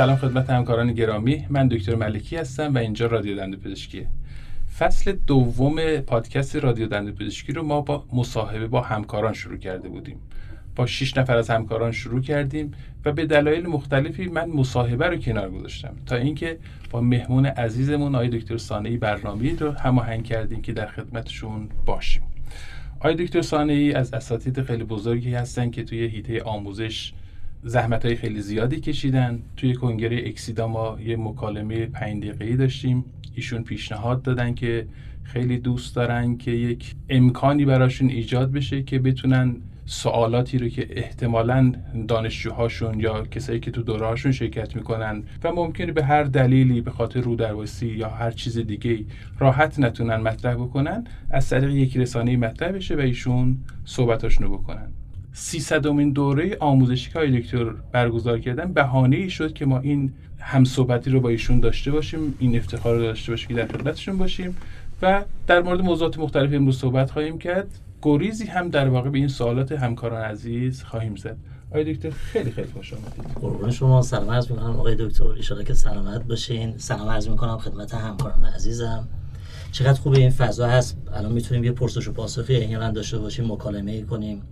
سلام خدمت همکاران گرامی. من دکتر ملکی هستم و اینجا رادیو دندو پزشکیه فصل دوم پادکست رادیو دندو پزشکی رو ما با مصاحبه با همکاران شروع کرده بودیم. با 6 نفر از همکاران شروع کردیم و به دلایل مختلفی من مصاحبه رو کنار گذاشتم. تا اینکه با مهمون عزیزمون آقای دکتر سانه‌ای برنامه رو هماهنگ کردیم که در خدمتشون باشیم. آقای دکتر سانه‌ای از اساتید خیلی بزرگی هستن که توی هیته آموزش زحمت های خیلی زیادی کشیدن. توی کنگره اکسیدا ما یه مکالمه پنج دقیقه‌ای داشتیم. ایشون پیشنهاد دادن که خیلی دوست دارن که یک امکانی براشون ایجاد بشه که بتونن سوالاتی رو که احتمالا دانشجوهاشون یا کسایی که تو دورهاشون شرکت می‌کنن و ممکنه به هر دلیلی به خاطر رودرواسی یا هر چیز دیگه راحت نتونن مطرح بکنن از طریق یک رسانه مطرح بشه و ایشون صحبتاشونو بکنن. 300 امین دوره آموزشی که دکتر برگزار کردن بهانه ای شد که ما این همصحبتی رو با ایشون داشته باشیم این افتخار رو داشته باشیم که در خدمتشون باشیم و در مورد موضوعات مختلف امروز صحبت خواهیم کرد. گریزی هم در واقع به این سوالات همکاران عزیز خواهیم زد. آقای دکتر خیلی خیلی خوش آمدید. قربان شما. سلام عرض می‌کنم آقای دکتر. ان که سلامت باشین. سلام عرض می‌کنم خدمت همکاران عزیزم. چقدر خوبه این فضا هست. الان می‌تونیم یه پرسش و پاسخی احیانا داشته باشیم مکالمه کنیم.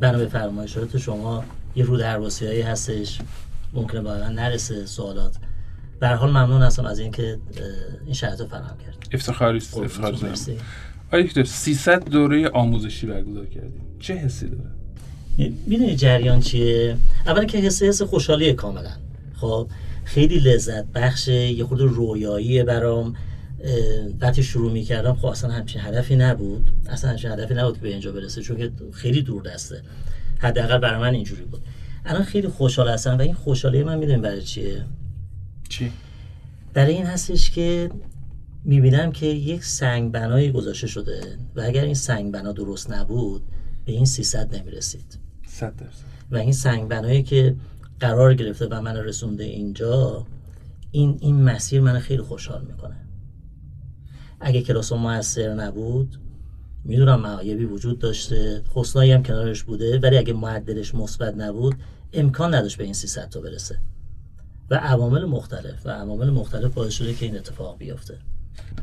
بنا به فرمایشات شما یه رو هایی هستش ممکنه من نرسه سوالات. به حال ممنون هستم از اینکه این شرایط فراهم کرد افتخاری است افتخار آیا دکتر 300 دوره آموزشی برگزار کردیم. چه حسی داره؟ می‌دونی جریان چیه؟ اولا که حس حس خوشحالی کاملا. خب خیلی لذت بخش یه خود رویایی برام. وقتی شروع می‌کردم خب اصلا همچین هدفی نبود. اصلا همچین هدفی نبود که به اینجا برسه چون که خیلی دور دسته. حداقل برای من اینجوری بود. الان خیلی خوشحال هستم و این خوشحالی من می‌دونیم برای چیه؟ چی؟ برای این هستش که می‌بینم که یک سنگ بنایی گذاشته شده و اگر این سنگ بنا درست نبود به این 300 نمی‌رسید. 100 درصد. و این سنگ بنایی که قرار گرفته و من رسونده اینجا این این مسیر من خیلی خوشحال می‌کنه. اگه کلاس موثر نبود می‌دونم معایبی وجود داشته. حسنایی هم کنارش بوده ولی اگه معدلش مثبت نبود امکان نداشت به این 300 تا برسه. و عوامل مختلف و عوامل مختلف باعث شده که این اتفاق بیفته.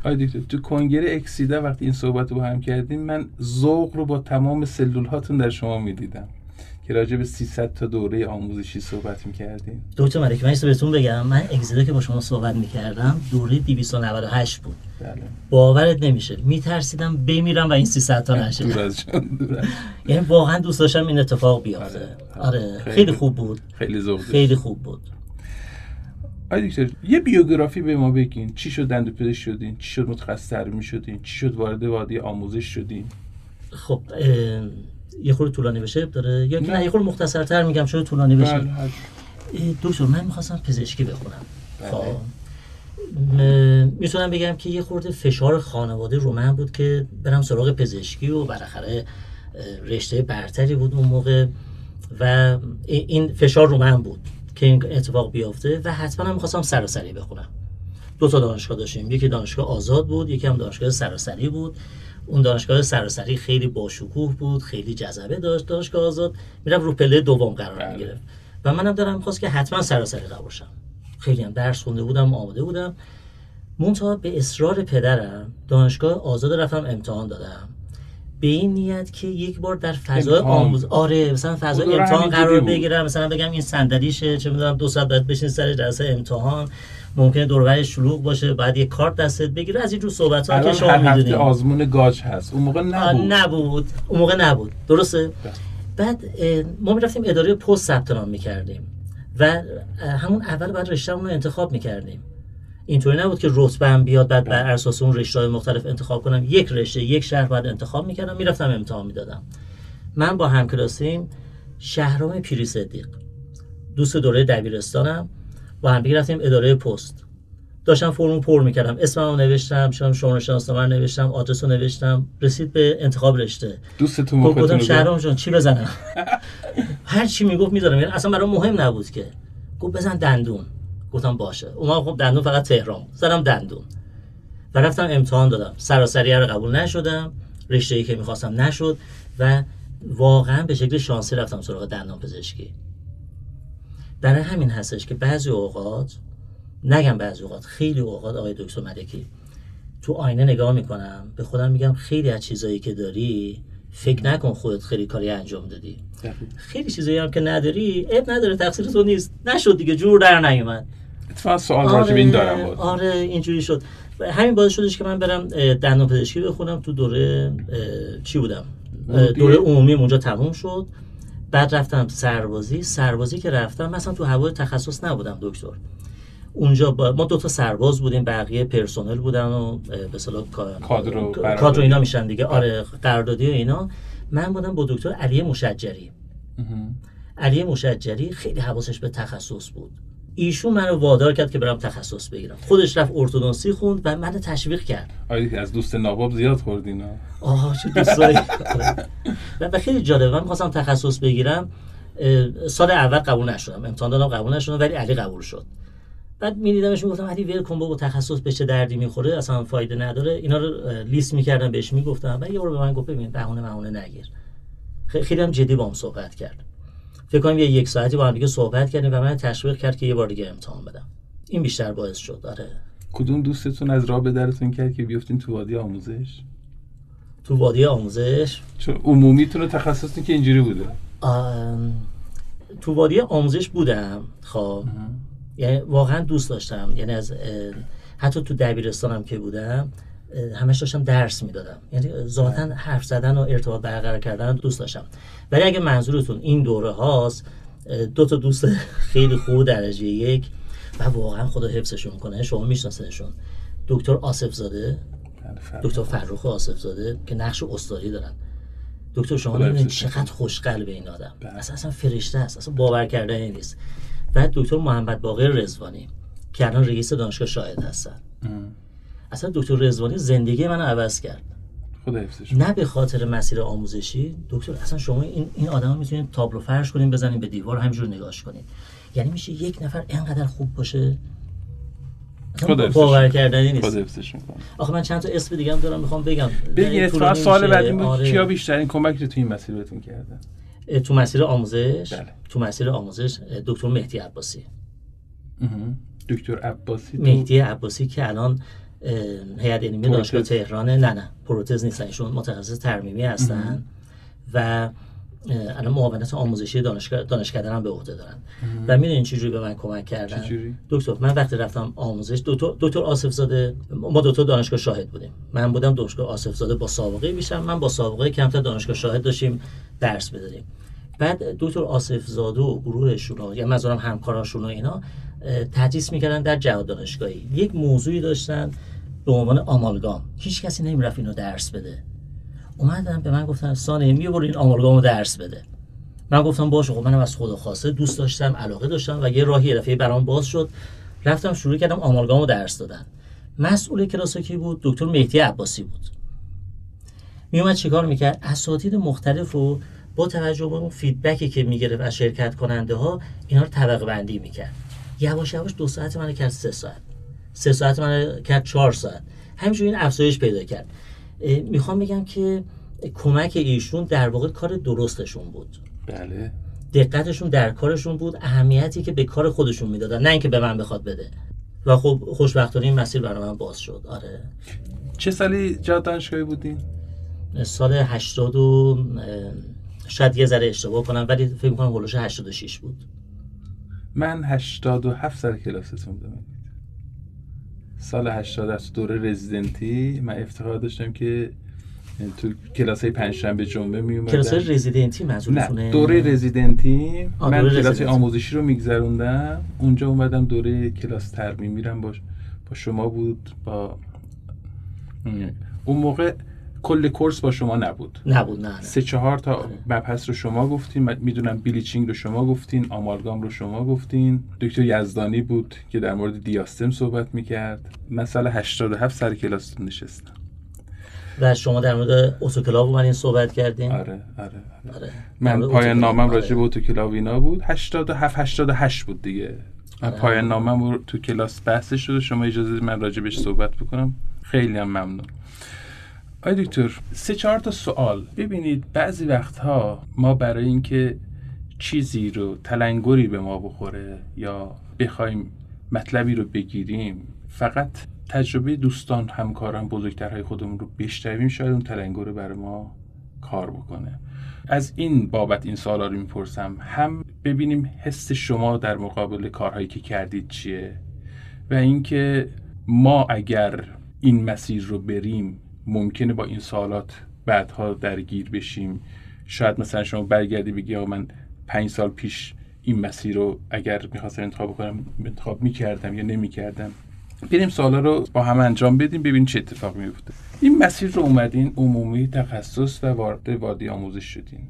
آی تو کنگره اکسیدا وقتی این صحبت رو با هم کردیم من ذوق رو با تمام سلول هاتون در شما می‌دیدم. که راجع به 300 تا دوره آموزشی صحبت می‌کردیم. دکتر ملک من بهتون بگم. من اگزیدا که با شما صحبت می‌کردم دوره 298 بود. بله. باورت نمیشه. میترسیدم بمیرم و این 300 تا نشه. دور از یعنی واقعا دوست داشتم این اتفاق بیفته. آره, آره. خیلی, خیلی خوب بود. خیلی ذوق خیلی خوب بود. آی دکتر یه بیوگرافی به ما بگین. چی شد دندو پزشک شدین؟ چی شد متخصص می شدین چی شد وارد وادی آموزش شدین؟ خب یه خورده طولانی بشه داره یا نه, یه خورده مختصرتر میگم چرا طولانی بشه. بله، دکتر من می‌خواستم پزشکی بخونم. بله. خب. می‌تونم بگم که یه خورده فشار خانواده رو من بود که برم سراغ پزشکی و بالاخره رشته برتری بود اون موقع و این فشار رو من بود که این اتفاق بیفته و حتما هم می‌خواستم سراسری بخونم. دو تا دانشگاه داشتیم. یکی دانشگاه آزاد بود یکی هم دانشگاه سراسری بود. اون دانشگاه سراسری خیلی باشکوه بود خیلی جذبه داشت دانشگاه آزاد. میرم رو پله دوم قرار بله. می‌گرفت. و منم دارم خواست که حتما سراسری قبول شم. خیلی هم درس خونده بودم آماده بودم. منتها به اصرار پدرم دانشگاه آزاد رفتم امتحان دادم. به این نیت که یک بار در فضای آموز آره مثلا فضای امتحان قرار بگیرم. مثلا بگم این صندلیشه چه می‌دونم دو ساعت بعد بشین سر جلسه امتحان. ممکنه دوربر شلوغ باشه بعد یه کارت دستت بگیره از اینجور صحبت ها که شما می‌دونید آزمون گاج هست. اون موقع نبود. نبود. اون موقع نبود. درسته؟ بله. بعد ما می‌رفتیم اداره پست ثبت نام می‌کردیم و همون اول بعد رشتهمون رو انتخاب می‌کردیم. اینطوری نبود که رتبه هم بیاد بعد بر اساس اون رشته های مختلف انتخاب کنم. یک رشته یک شهر بعد انتخاب می‌کردم می‌رفتم امتحان می‌دادم. من با همکلاسیم شهرام پیری صدیق دوست دوره دبیرستانم. با هم رفتیم اداره پست. داشتم فرمو پر می‌کردم. اسممو نوشتم شما شماره شناسنامه نوشتم آدرس رو نوشتم. رسید به انتخاب رشته. دوستتون گفتم شهرام جان چی بزنم؟ هر چی می‌گفت می‌ذارم. یعنی اصلا برام مهم نبود که. گفت بزن دندون. گفتم باشه. اون خب دندون فقط تهران زدم دندون. و رفتم امتحان دادم. سراسری رو قبول نشدم. رشته ای که می‌خواستم نشد. و واقعا به شکل شانسی رفتم سراغ دندان پزشکی برای همین هستش که بعضی اوقات نگم بعضی اوقات خیلی اوقات آقای دکتر ملکی تو آینه نگاه می‌کنم به خودم میگم خیلی از چیزایی که داری فکر نکن خودت خیلی کاری انجام دادی. خیلی چیزایی هم که نداری اب نداره تقصیر تو نیست. نشد دیگه جور در نیومد. اتفاقا سوال راجع به این دارم آره, آره اینجوری شد. همین باعث شدش که من برم دندان پزشکی بخونم تو دوره چی بودم؟ دوره عمومی اونجا تموم شد. بعد رفتم سربازی. سربازی که رفتم مثلا تو هوای تخصص نبودم دکتر. اونجا با ما دو تا سرباز بودیم بقیه پرسنل بودن و به اصطلاح کادر اینا میشن دیگه. آره قراردادی و اینا. من بودم با دکتر علی مشجری. علی مشجری خیلی حواسش به تخصص بود. ایشون منو وادار کرد که برم تخصص بگیرم. خودش رفت ارتودنسی خوند و منو تشویق کرد. آره از دوست ناباب زیاد خوردین آها چه دوستایی. و خیلی جالبه من می‌خواستم تخصص بگیرم. سال اول قبول نشدم. امتحان دادم قبول نشدم ولی علی قبول شد. بعد میدیدمش می‌گفتم علی ول کن بابا تخصص به چه دردی می‌خوره؟ اصلا فایده نداره. اینا رو لیست می‌کردم بهش می‌گفتم. و یه بار به من گفت ببین بهونه بهونه نگیر. خیلی هم جدی با هم صحبت کرد. فکر کنم یه یک ساعتی با هم دیگه صحبت کردیم و من تشویق کرد که یه بار دیگه امتحان بدم. این بیشتر باعث شد آره. کدوم دوستتون از راه به درتون کرد که بیفتین تو وادی آموزش؟ تو وادی آموزش؟ چون عمومیتون تخصصی که اینجوری بوده. تو وادی آموزش بودم خب. یعنی واقعا دوست داشتم. یعنی از حتی تو دبیرستانم که بودم همش داشتم درس می‌دادم. یعنی ذاتا. حرف زدن و ارتباط برقرار کردن دوست داشتم. ولی اگه منظورتون این دوره هاست دو تا دوست خیلی خوب درجه یک و واقعا خدا حفظشون کنه شما میشناسنشون دکتر آصف زاده دکتر فرخ آصف زاده که نقش استادی دارن. دکتر شما می‌بینید چقدر خوشقلب این آدم. بله. اصلا اصلا فرشته است. اصلا باور کردنی نیست. و دکتر محمد باقر رزوانی که الان رئیس دانشگاه شاهد هستن. اصلا دکتر رزوانی زندگی من عوض کرد. خدا نه به خاطر مسیر آموزشی. دکتر اصلا شما این این آدم می‌تونید تابلو فرش کنین بزنین به دیوار همینجور نگاهش کنین. یعنی میشه یک نفر اینقدر خوب باشه؟ باور کردنی نیست. آخه من چند تا اسم دیگه هم دارم می‌خوام بگم. بگید سوال بعدی بود. آره. کیا بیشترین کمک رو تو این مسیر بهتون کردن تو مسیر آموزش؟ بله. تو مسیر آموزش دکتر مهدی عباسی. دکتر عباسی مهدی عباسی که الان هیئت علمی دانشگاه تهران نه نه پروتز نیستن. ایشون متخصص ترمیمی هستن و الان معاونت آموزشی دانشگاه دانشکده هم به عهده دارن. و می‌دونین چجوری به من کمک کردن؟ دکتر من وقتی رفتم آموزش دکتر دکتر آصف زاده ما دو تا دانشگاه شاهد بودیم. من بودم دانشگاه آصف زاده با سابقه بیشتر من با سابقه کمتر دانشگاه شاهد داشتیم درس بدادیم بعد دکتر آصف زاده و گروهشون یا منظورم همکاراشون و اینا تدریس می‌کردن در جهاد دانشگاهی. یک موضوعی داشتن به عنوان آمالگام. هیچ کسی نمی‌رفت اینو درس بده. اومدن به من گفتن سانه می این آمالگام رو درس بده. من گفتم باشه خب منم از خدا خواسته دوست داشتم علاقه داشتم و یه راهی رفیه برام باز شد. رفتم شروع کردم آمالگام رو درس دادن. مسئول کلاس کی بود؟ دکتر مهدی عباسی بود. میومد چیکار می‌کرد؟ اساتید مختلف رو با توجه به اون فیدبکی که می‌گرفت از شرکت کننده ها اینا رو طبقه بندی می‌کرد. یواش یواش دو ساعت من کرد سه ساعت. سه ساعت من کرد چهار ساعت. همینجور این افزایش پیدا کرد. می‌خوام بگم که کمک ایشون در واقع کار درستشون بود. بله. دقتشون در کارشون بود اهمیتی که به کار خودشون می‌دادن نه اینکه به من بخواد بده. و خب خوشبختانه این مسیر برای من باز شد. آره. چه سالی جا دانشگاهی بودین سال 80 و شاید یه ذره اشتباه کنم ولی فکر می‌کنم هلوش 86 بود. من 87 سر کلاستون بودم. سال 80 از دوره رزیدنتی. من افتخار داشتم که تو کلاس های پنجشنبه جمعه می اومدم. کلاس رزیدنتی منظورتونه نه دوره رزیدنتی. من کلاس آموزشی رو میگذروندم. اونجا اومدم دوره کلاس ترمیم میرم با با شما بود با اون موقع کل کورس با شما نبود. نبود نه, سه چهار تا مبحث رو شما گفتین. می‌دونم بیلیچینگ رو شما گفتین آمالگام رو شما گفتین. دکتر یزدانی بود که در مورد دیاستم صحبت می‌کرد. من سال 87 سر کلاس نشستم. و شما در مورد اوتوکلاو اومدین صحبت کردین؟ آره آره, آره. آره. من پایان نامم آره. راجع به اوتوکلاو اینا بود. 87 88 بود دیگه. من آره. پایان نامم تو کلاس بحث شده. شما اجازه من راجع بهش صحبت بکنم. خیلی هم ممنون. آی دکتر سه چهار تا سوال. ببینید بعضی وقتها ما برای اینکه چیزی رو تلنگری به ما بخوره یا بخوایم مطلبی رو بگیریم فقط تجربه دوستان همکاران بزرگترهای خودمون رو بشنویم شاید اون تلنگر برای ما کار بکنه. از این بابت این سوالا رو می‌پرسم. هم ببینیم حس شما در مقابل کارهایی که کردید چیه و اینکه ما اگر این مسیر رو بریم ممکنه با این سوالات بعدها درگیر بشیم. شاید مثلا شما برگردی بگی آقا من پنج سال پیش این مسیر رو اگر می‌خواستم انتخاب کنم انتخاب می‌کردم یا نمی‌کردم. بریم سوالا رو با هم انجام بدیم ببینیم چه اتفاقی میفته این مسیر رو اومدین عمومی تخصص و وارد وادی آموزش شدین.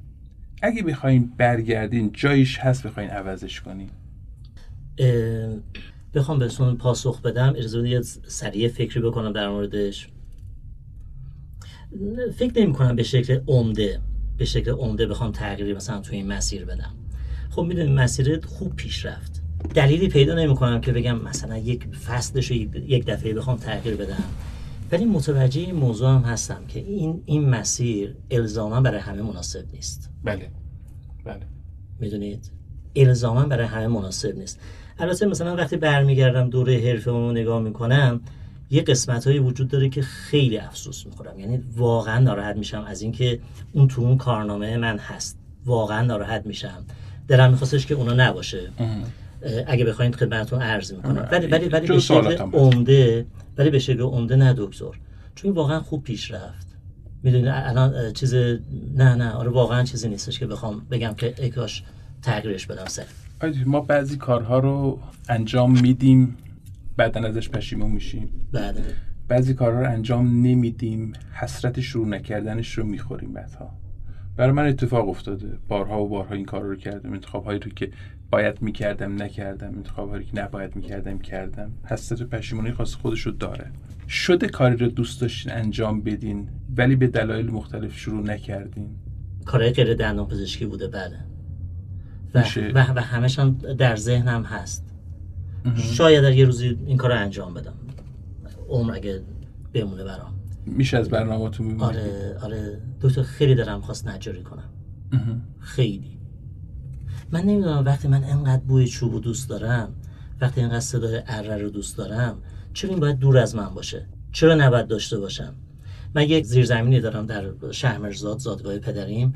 اگه بخواین برگردین جایش هست بخواین عوضش کنین. بخوام بهتون پاسخ بدم. اجازه سریع فکری بکنم در موردش. فکر نمی کنم به شکل عمده به شکل عمده بخوام تغییری مثلا تو این مسیر بدم. خب می‌دونید مسیر خوب پیش رفت. دلیلی پیدا نمی کنم که بگم مثلا یک فصلش رو یک دفعه بخوام تغییر بدم. ولی متوجه این موضوع هم هستم که این این مسیر الزاما برای همه مناسب نیست. بله. بله. می‌دونید؟ الزاما برای همه مناسب نیست. البته مثلا وقتی برمیگردم دوره حرفه رو نگاه می‌کنم یه قسمت هایی وجود داره که خیلی افسوس می‌خورم. یعنی واقعا ناراحت میشم از اینکه اون تو اون کارنامه من هست. واقعا ناراحت میشم. دلم میخواستش که اونا نباشه. اگه بخواید خدمتتون عرض می‌کنم. ولی ولی ولی به شکل عمده ولی به شکل عمده نه دکتر. چون واقعا خوب پیش رفت. می‌دونی الان چیز نه نه آره واقعا چیزی نیستش که بخوام بگم که ایکاش تغییرش بدم سر. ما بعضی کارها رو انجام میدیم. بعدا ازش پشیمون میشیم. بله بعضی کارها رو انجام نمیدیم حسرت شروع نکردنش رو می‌خوریم بعدها. برای من اتفاق افتاده. بارها و بارها این کار رو کردم. انتخاب هایی رو که باید می‌کردم نکردم. انتخاب هایی که نباید می‌کردم کردم. حسرت و پشیمونی خاص خودش رو داره. شده کاری رو دوست داشتین انجام بدین ولی به دلایل مختلف شروع نکردین. کارهای غیر دندان پزشکی بوده بله. و, و, و همشان در ذهنم هست. شاید در یه روزی این کار رو انجام بدم. عمر اگه بمونه برام. میشه از برنامه تو آره آره. دکتر خیلی دارم خواست نجاری کنم. خیلی. من نمی‌دونم وقتی من انقدر بوی چوب دوست دارم وقتی انقدر صدای اره رو دوست دارم چرا این باید دور از من باشه؟ چرا نباید داشته باشم؟ من یک زیرزمینی دارم در شهرمرزاد زادگاه پدریم.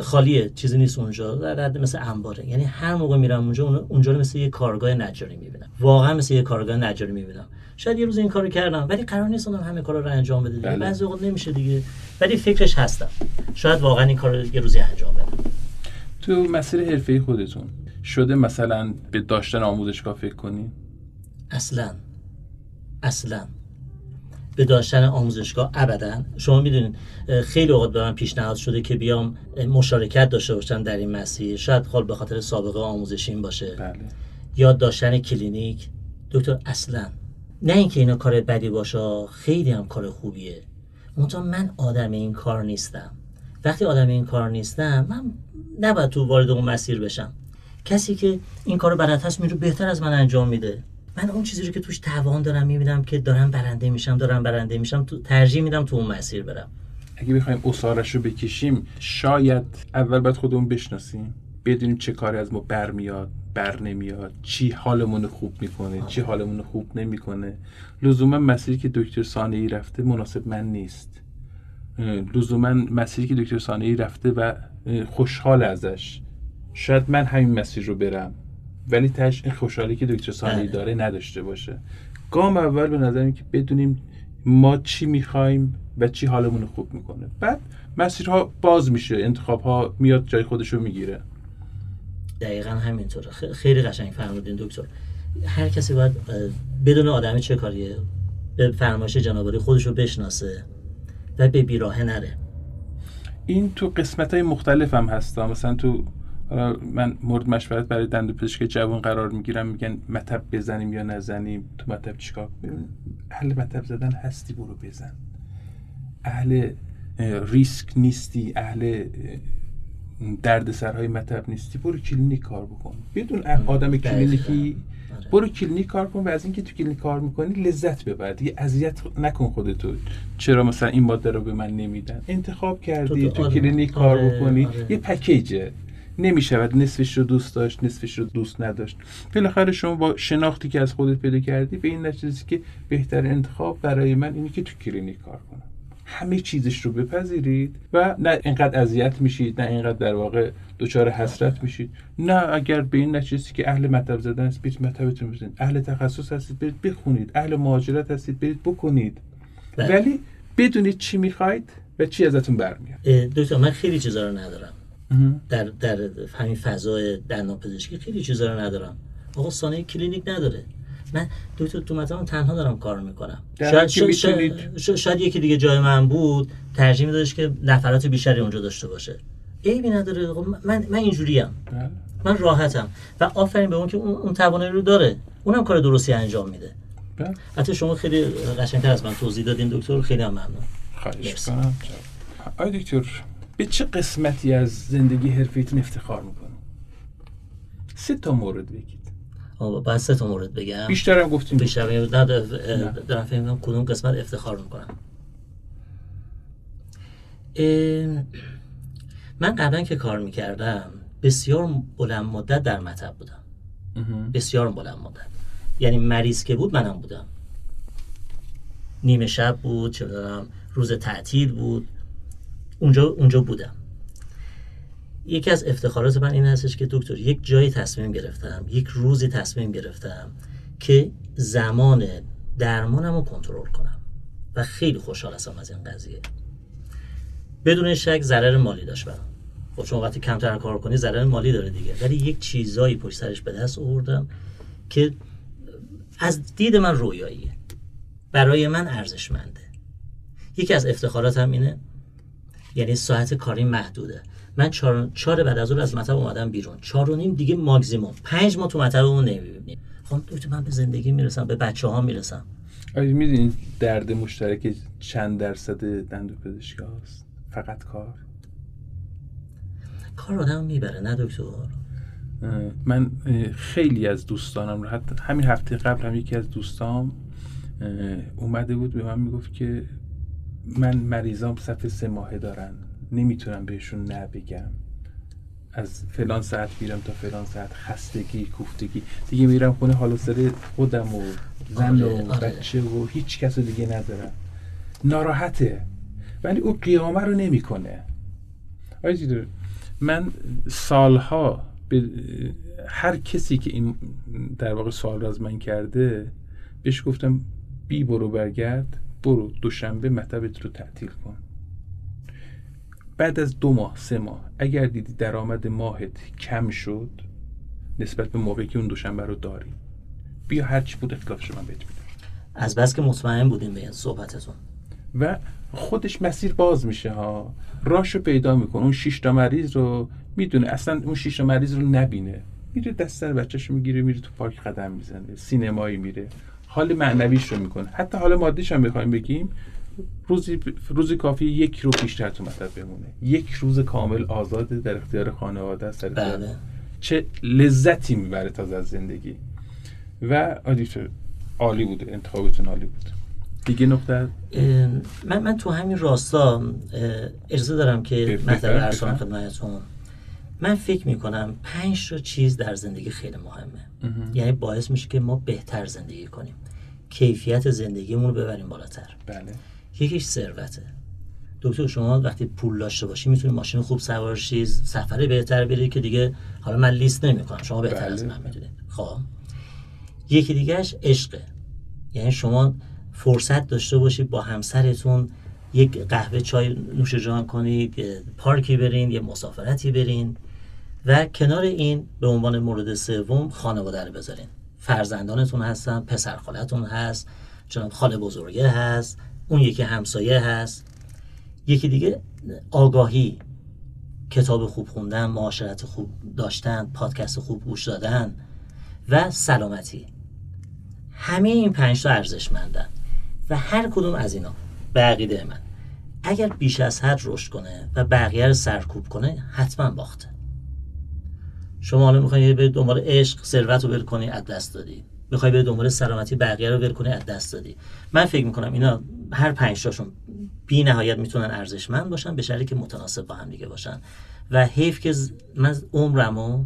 خالیه چیزی نیست اونجا. در حد مثل انباره. یعنی هر موقع میرم اونجا اونجا رو مثل یه کارگاه نجاری می‌بینم. واقعا مثل یه کارگاه نجاری می‌بینم. شاید یه روز این کارو کردم ولی قرار نیست اونم همه کارا رو انجام بده دیگه. بله. بعضی اوقات نمیشه دیگه. ولی فکرش هستم. شاید واقعا این کارو یه روزی انجام بدم. تو مسیر حرفه خودتون شده مثلا به داشتن آموزشگاه فکر کنی؟ اصلا. اصلا. به داشتن آموزشگاه ابدا. شما می‌دونید خیلی اوقات به من پیشنهاد شده که بیام مشارکت داشته باشم در این مسیر. شاید خال به خاطر سابقه آموزشیم باشه. بله. یا داشتن کلینیک. دکتر اصلا. نه اینکه اینا کار بدی باشه خیلی هم کار خوبیه. منتها من آدم این کار نیستم. وقتی آدم این کار نیستم من نباید تو وارد اون مسیر بشم. کسی که این کارو بلد هست میره بهتر از من انجام میده. من اون چیزی رو که توش توان دارم می‌بینم که دارم برنده میشم دارم برنده میشم تو ترجیح میدم تو اون مسیر برم. اگه بخوایم اصارش رو بکشیم شاید اول باید خودمون بشناسیم بدونیم چه کاری از ما برمیاد بر نمیاد چی حالمون خوب می‌کنه چی حالمون خوب نمی‌کنه. لزوما مسیری که دکتر سانه رفته مناسب من نیست. لزوما مسیری که دکتر سانه رفته و خوشحال ازش. شاید من همین مسیر رو برم. ولی تش این خوشحالی که دکتر سانی بله. داره نداشته باشه. گام اول به نظر که بدونیم ما چی می‌خوایم و چی حالمون خوب می‌کنه. بعد مسیرها باز میشه انتخاب ها میاد جای خودش رو می‌گیره. دقیقا همینطوره. خیلی قشنگ فرمودین دکتر. هر کسی باید بدون آدمی چه کاریه به فرمایش جنابالی خودش رو بشناسه و به بیراهه نره. این تو قسمت های مختلف هم هستا مثلا تو من مورد مشورت برای دندو پزشک جوان قرار می‌گیرم میگن مطب بزنیم یا نزنیم تو مطب چیکار اهل مطب زدن هستی برو بزن. اهل ریسک نیستی اهل دردسرهای مطب نیستی برو کلینیک کار بکن. بدون آدم کلینیکی آره. برو کلینیک کار کن و از اینکه تو کلینیک کار می‌کنی لذت ببر. دیگه اذیت نکن خودتو. چرا مثلا این ماده رو به من نمیدن؟ انتخاب کردی تو, کلینیک کار آره، بکنی. آره. یه package ه. نمی‌شود نصفش رو دوست داشت نصفش رو دوست نداشت. بالاخره شما با شناختی که از خودت پیدا کردی به این نتیجه که بهتر انتخاب برای من اینه که تو کلینیک کار کنم. همه چیزش رو بپذیرید و نه اینقدر اذیت میشید نه اینقدر در واقع دچار حسرت میشید. نه اگر به این نتیجه که اهل مطب زدن است برید مطبتون بزنید. اهل تخصص هستید برید بخونید. اهل مهاجرت هستید برید بکنید. بله. ولی بدونید چی می‌خواید و چی ازتون برمیاد. دکتر من خیلی چیزا رو ندارم. در در همین فضای دندان پزشکی خیلی چیزا رو ندارم. آقا سانه کلینیک نداره. من دکتر تو مطمئن تنها دارم کار می‌کنم. شاید, شاید, شاید, یکی دیگه جای من بود ترجیح میدادش که نفرات بیشتری اونجا داشته باشه. عیبی نداره. من من اینجوریم. بله. من راحتم. و آفرین به اون که اون, اون توانایی رو داره. اونم کار درستی انجام میده. بله. حتی شما خیلی قشنگتر از من توضیح دادین دکتر خیلی هم ممنون. خواهش کنم آی دکتر به چه قسمتی از زندگی حرفیتون افتخار می‌کنه؟ سه تا مورد بگید. باید سه تا مورد بگم. بیشتر هم گفتیم. بیشتر نه دارم فهمیدم کدوم قسمت افتخار می‌کنم. من قبلا که کار می‌کردم بسیار بلند مدت در مطب بودم. بسیار بلند مدت. یعنی مریض که بود منم بودم. نیمه شب بود چه روز تعطیل بود. اونجا اونجا بودم. یکی از افتخارات من این هستش که دکتر یک جایی تصمیم گرفتم یک روزی تصمیم گرفتم که زمان درمانم رو کنترل کنم و خیلی خوشحال هستم از این قضیه. بدون شک ضرر مالی داشت برام. خب شما وقتی کمتر کار کنی ضرر مالی داره دیگه. ولی یک چیزایی پشت سرش به دست آوردم که از دید من رویاییه. برای من ارزشمنده. یکی از افتخاراتم اینه یعنی ساعت کاری محدوده. من چهار, چهار بعد از از مطب اومدم بیرون. چهار و نیم دیگه ماکزیموم. پنج ما تو مطبمون نمی‌بینیم. خب دکتر من به زندگی می‌رسم به بچه ها می‌رسم. آیا می‌دونین درد مشترک چند درصد دندو پزشکی هست فقط کار؟ کار آدم می‌بره نه دکتر؟ من خیلی از دوستانم رو حتی همین هفته قبل هم یکی از دوستام اومده بود به من می‌گفت که من مریضام صفحه سه ماهه دارن. نمی‌تونم بهشون نبگم از فلان ساعت میرم تا فلان ساعت. خستگی کوفتگی. دیگه میرم خونه حالا سر خودم و زن و آره، آره. بچه و هیچ کس دیگه ندارم. ناراحته. ولی او قیامه رو نمی‌کنه. من سالها به هر کسی که این در واقع سوال رو از من کرده بهش گفتم بی برو برگرد. برو دوشنبه مطبت رو تعطیل کن. بعد از دو ماه سه ماه اگر دیدی درآمد ماهت کم شد نسبت به موقعی که اون دوشنبه رو داری بیا هرچی بود اختلافش من بهت میدم. از بس که مطمئن بودیم به این صحبتتون. و خودش مسیر باز میشه ها. راشو پیدا می‌کنه اون شش تا مریض رو می‌دونه. اصلا اون شش تا مریض رو نبینه. میره دست سر بچه‌شو می‌گیره میره تو پارک قدم می‌زنه. سینمایی میره. حال معنویش رو می‌کنه. حتی حال مادیش هم بخوایم بگیم روزی روزی کافی یک رو بیشتر تو مطب بمونه. یک روز کامل آزاده در اختیار خانواده است. بله. چه لذتی می‌بره تازه از زندگی. و عالی بوده انتخابتون عالی بود. دیگه نقطه من من تو همین راستا اجازه دارم که مطلب ارسان خدمتتون. من فکر می‌کنم پنج تا چیز در زندگی خیلی مهمه. یعنی باعث میشه که ما بهتر زندگی کنیم. کیفیت زندگیمون رو ببریم بالاتر. بله. یکیش ثروته. دکتر شما وقتی پول داشته باشی می‌تونی ماشین خوب سوار شی سفر بهتر بری که دیگه حالا من لیست نمی‌کنم شما بهتر بله. از من می‌دونید. خب. یکی دیگهش عشقه یعنی شما فرصت داشته باشید با همسرتون یک قهوه چای نوش جان کنید پارکی برین یه مسافرتی برین و کنار این به عنوان مورد سوم خانواده رو بذارین. فرزندانتون هستن پسر خالتون هست چون خاله بزرگه هست اون یکی همسایه هست. یکی دیگه آگاهی کتاب خوب خوندن معاشرت خوب داشتن پادکست خوب گوش دادن و سلامتی. همه این پنج تا ارزشمندن و هر کدوم از اینا به عقیده من. اگر بیش از حد رشد کنه و بقیه رو سرکوب کنه حتما باخته. شما حالا می‌خوای به دنبال عشق ثروت رو ول کنی از دست دادی. می‌خوای به دنبال سلامتی بقیه رو ول کنی از دست دادی. من فکر می‌کنم اینا هر پنج تاشون بی نهایت می‌تونن ارزشمند باشن به شرطی که متناسب با هم دیگه باشن. و حیف که من عمرمو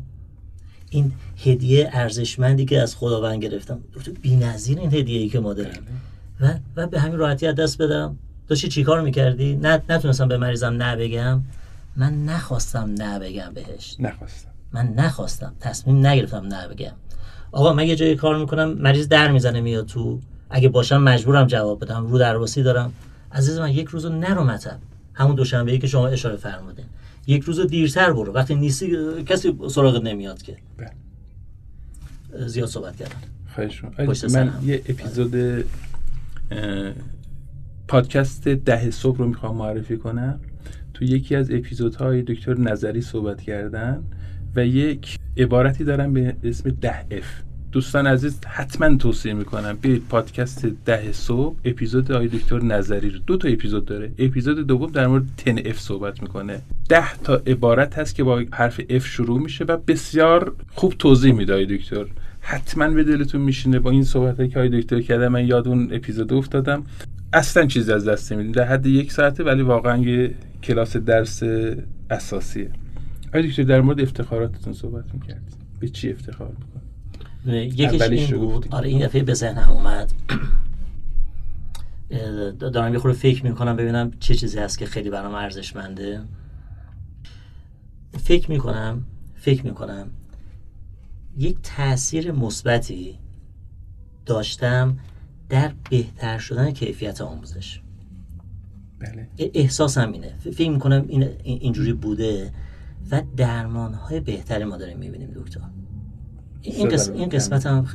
این هدیه ارزشمندی که از خداوند گرفتم بی نظیر این هدیه ای که ما داریم. بله. و, و به همین راحتی از دست بدم. داشتی چیکار می‌کردی؟ نه نتونستم به مریضم نه بگم. من نخواستم نه بگم بهش. نخواستم. من نخواستم تصمیم نگرفتم نه بگم. آقا من یه جایی کار می‌کنم مریض در می‌زنه میاد تو. اگه باشم مجبورم جواب بدم رو درواسی دارم. عزیز من یک روز نرو مطب. همون دوشنبه ای که شما اشاره فرمودین. یک روز دیرتر برو. وقتی نیستی کسی سراغ نمیاد که. بله. زیاد صحبت کردم من یه اپیزود پادکست ده صبح رو می‌خوام معرفی کنم. تو یکی از اپیزودهای دکتر نظری صحبت کردن. و یک عبارتی دارم به اسم ده F. دوستان عزیز حتما توصیه می‌کنم برید پادکست ده صبح اپیزود آقای دکتر نظری رو دو تا اپیزود داره. اپیزود دوم در مورد ten F صحبت می‌کنه. ده تا عبارت هست که با حرف F شروع میشه و بسیار خوب توضیح میده دکتر. حتما به دلتون میشینه با این صحبت که های دکتر کرده. من یاد اون اپیزود افتادم. اصلا چیزی از دست نمیدیم. در حد یک ساعته ولی واقعا یه کلاس درس اساسیه. آیا دکتر در مورد افتخاراتتون صحبت می‌کرد به چی افتخار میکن یکیش این بود. آره این دفعه به ذهنم اومد. دارم یه خورده فکر می‌کنم ببینم چه چیزی هست که خیلی برام ارزشمنده. فکر می‌کنم فکر می‌کنم یک تاثیر مثبتی داشتم در بهتر شدن کیفیت آموزش. بله. احساسم اینه. فکر می‌کنم این اینجوری بوده. و درمان های بهتری ما داریم می‌بینیم دکتر. این, قسمت, این قسمت هم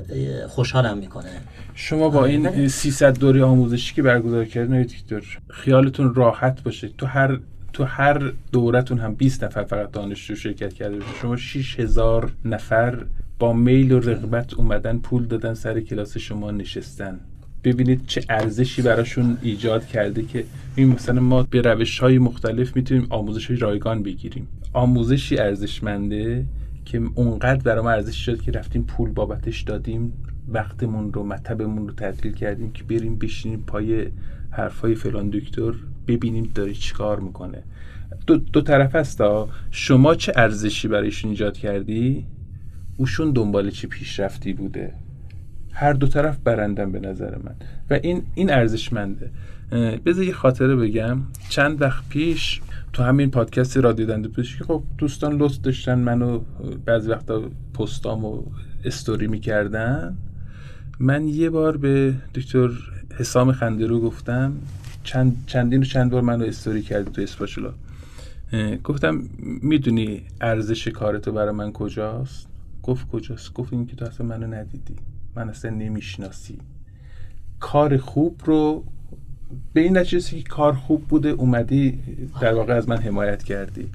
خوشحالم می‌کنه. شما با این 300 دوری آموزشی که برگزار کردین دکتر خیالتون راحت باشه. تو هر تو هر دورتون هم 20 نفر فقط دانشجو شرکت کرده باشه. شما 6000 نفر با میل و رغبت اومدن پول دادن سر کلاس شما نشستن. ببینید چه ارزشی براشون ایجاد کرده که این مثلا ما به روش های مختلف می‌تونیم آموزش های رایگان بگیریم. آموزشی ارزشمنده که اونقدر برای ما ارزش شد که رفتیم پول بابتش دادیم وقتمون رو مطبمون رو تعطیل کردیم که بریم بشینیم پای حرفای فلان دکتر ببینیم داره چیکار می‌کنه. دو, دو طرف هست شما چه ارزشی برایشون ایجاد کردی؟ اوشون دنبال چه پیشرفتی بوده؟ هر دو طرف برندن به نظر من. و این این ارزشمنده. بذار یه خاطره بگم. چند وقت پیش تو همین پادکست رادیو دنده پزشکی خب دوستان لطف داشتن منو بعضی وقتا پستامو استوری می‌کردن. من یه بار به دکتر حسام خندرو گفتم چند چندین و چند بار منو استوری کرده تو اسپاشولا گفتم می‌دونی ارزش کارتو برای من کجاست؟ گفت کجاست؟ گفت این که تو اصلا منو ندیدی. من اصلا نمی‌شناسی. کار خوب رو به این نتیجه که کار خوب بوده اومدی در واقع از من حمایت کردی.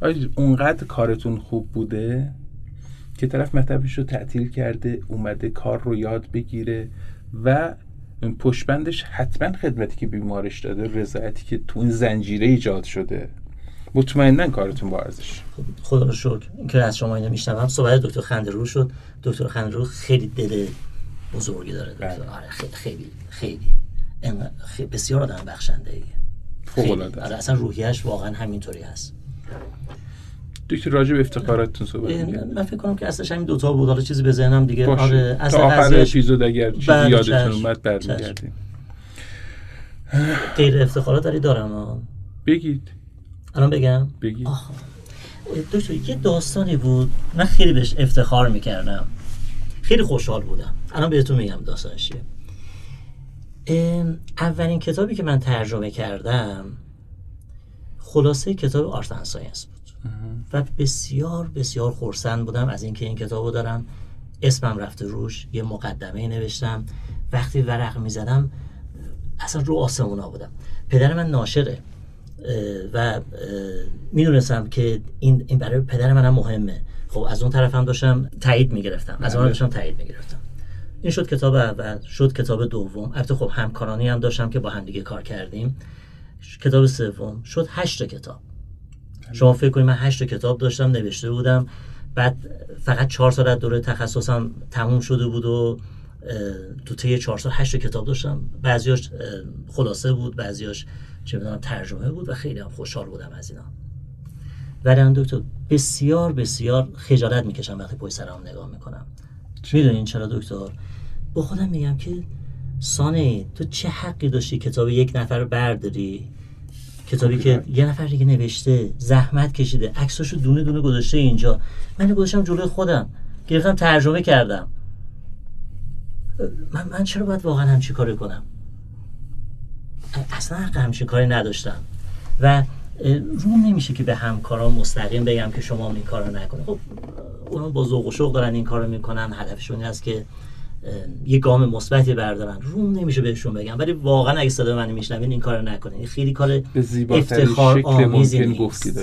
آیا اونقدر کارتون خوب بوده که طرف مطبش رو تعطیل کرده اومده کار رو یاد بگیره و پشبندش حتما خدمتی که بیمارش داده رضایتی که تو این زنجیره ایجاد شده. مطمئنا کارتون با ارزش. خدا رو شکر. که از شما اینو میشنوم صحبت دکتر خندرو شد. دکتر خندرو خیلی دل بزرگی داره. دکتر بله. آره خیلی خیلی خیلی. بسیار آدم بخشنده ایه فوق آره اصلا روحیش واقعا همینطوری هست. دکتر راجع به افتخاراتتون صحبت من فکر کنم که اصلش همین دوتا بود. حالا چیزی به ذهنم دیگه. باشه. آره از آخر اپیزود اگر چیزی بله، یادتون اومد برمیگردیم. غیر افتخارات داری دارم بگید. الان بگم؟ بگید. دکتر یه داستانی بود. من خیلی بهش افتخار می‌کردم. خیلی خوشحال بودم. الان بهتون میگم داستانش اولین کتابی که من ترجمه کردم خلاصه کتاب آرت ساینس بود. و بسیار بسیار خورسند بودم از اینکه این کتابو دارم. اسمم رفته روش یه مقدمه نوشتم. وقتی ورق می‌زدم اصلا رو آسمونا بودم. پدر من ناشره و می‌دونستم که این, این برای پدر منم مهمه. خب از اون طرف هم داشتم تایید می‌گرفتم. از اون بله. داشتم تایید می‌گرفتم. این شد کتاب اول شد کتاب دوم. البته خب همکارانی هم داشتم که با هم دیگه کار کردیم. کتاب سوم شد هشت کتاب. شما فکر کنید من هشت کتاب داشتم نوشته بودم. بعد فقط چهار سال از دوره تخصصم تموم شده بود و تو طی چهار سال هشت کتاب داشتم. بعضیاش خلاصه بود بعضیاش چه بدونم ترجمه بود و خیلی هم خوشحال بودم از اینا. ولی دکتر بسیار بسیار خجالت می‌کشم وقتی پشت سرم نگاه می‌کنم. می‌دونین چرا دکتر؟ با خودم میگم که سانه تو چه حقی داشتی کتاب یک نفر برداری؟ کتابی که یه نفر دیگه نوشته زحمت کشیده عکساشو دونه دونه گذاشته اینجا. من گذاشتم جلوی خودم گرفتم ترجمه کردم. من, من چرا باید واقعا همچی کاری کنم؟ اصلا حق همچین کاری نداشتم. و روم نمیشه که به همکاران مستقیم بگم که شما این کارو نکنید. خب اونا با ذوق و شوق دارن این کارو می‌کنن هدفشون است که یه گام مثبتی بردارن. روم نمیشه بهشون بگم ولی واقعا اگه صدا من میشنوین این کارو نکنین. خیلی کار افتخار آمیزی نیست.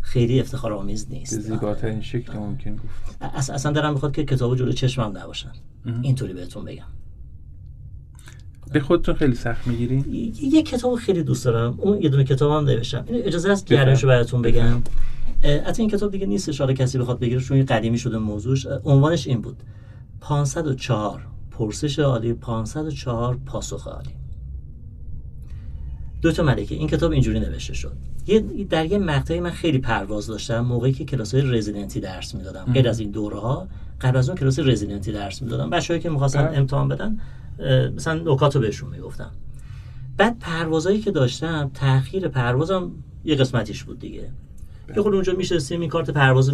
خیلی افتخار آمیز نیست. به زیباترین شکل ممکن گفت اصلا دارم می‌خواد که کتابو جلو چشمم نباشن. اینطوری بهتون بگم. به خودتون خیلی سخت می‌گیرین یه کتاب خیلی دوست دارم. اون یه دونه کتابم نوشتم. اجازه است گرایشو براتون بگم. حتی این کتاب دیگه نیست. اشاره کسی بخواد بگیره چون قدیمی شده موضوعش. عنوانش این بود. 504 پرسش عالی 504 پاسخ عالی. دو تا ملکه این کتاب اینجوری نوشته شد. یه در یه مقطعی من خیلی پرواز داشتم موقعی که کلاس های رزیدنتی درس می‌دادم. غیر از این دوره ها قبل از اون کلاس رزیدنتی درس می‌دادم. بچه‌ای که می‌خواستن. امتحان بدن مثلا نکاتو بهشون می‌گفتم. بعد پروازایی که داشتم تاخیر پروازم یه قسمتیش بود دیگه. یه خود اونجا میشستیم این کارت پرواز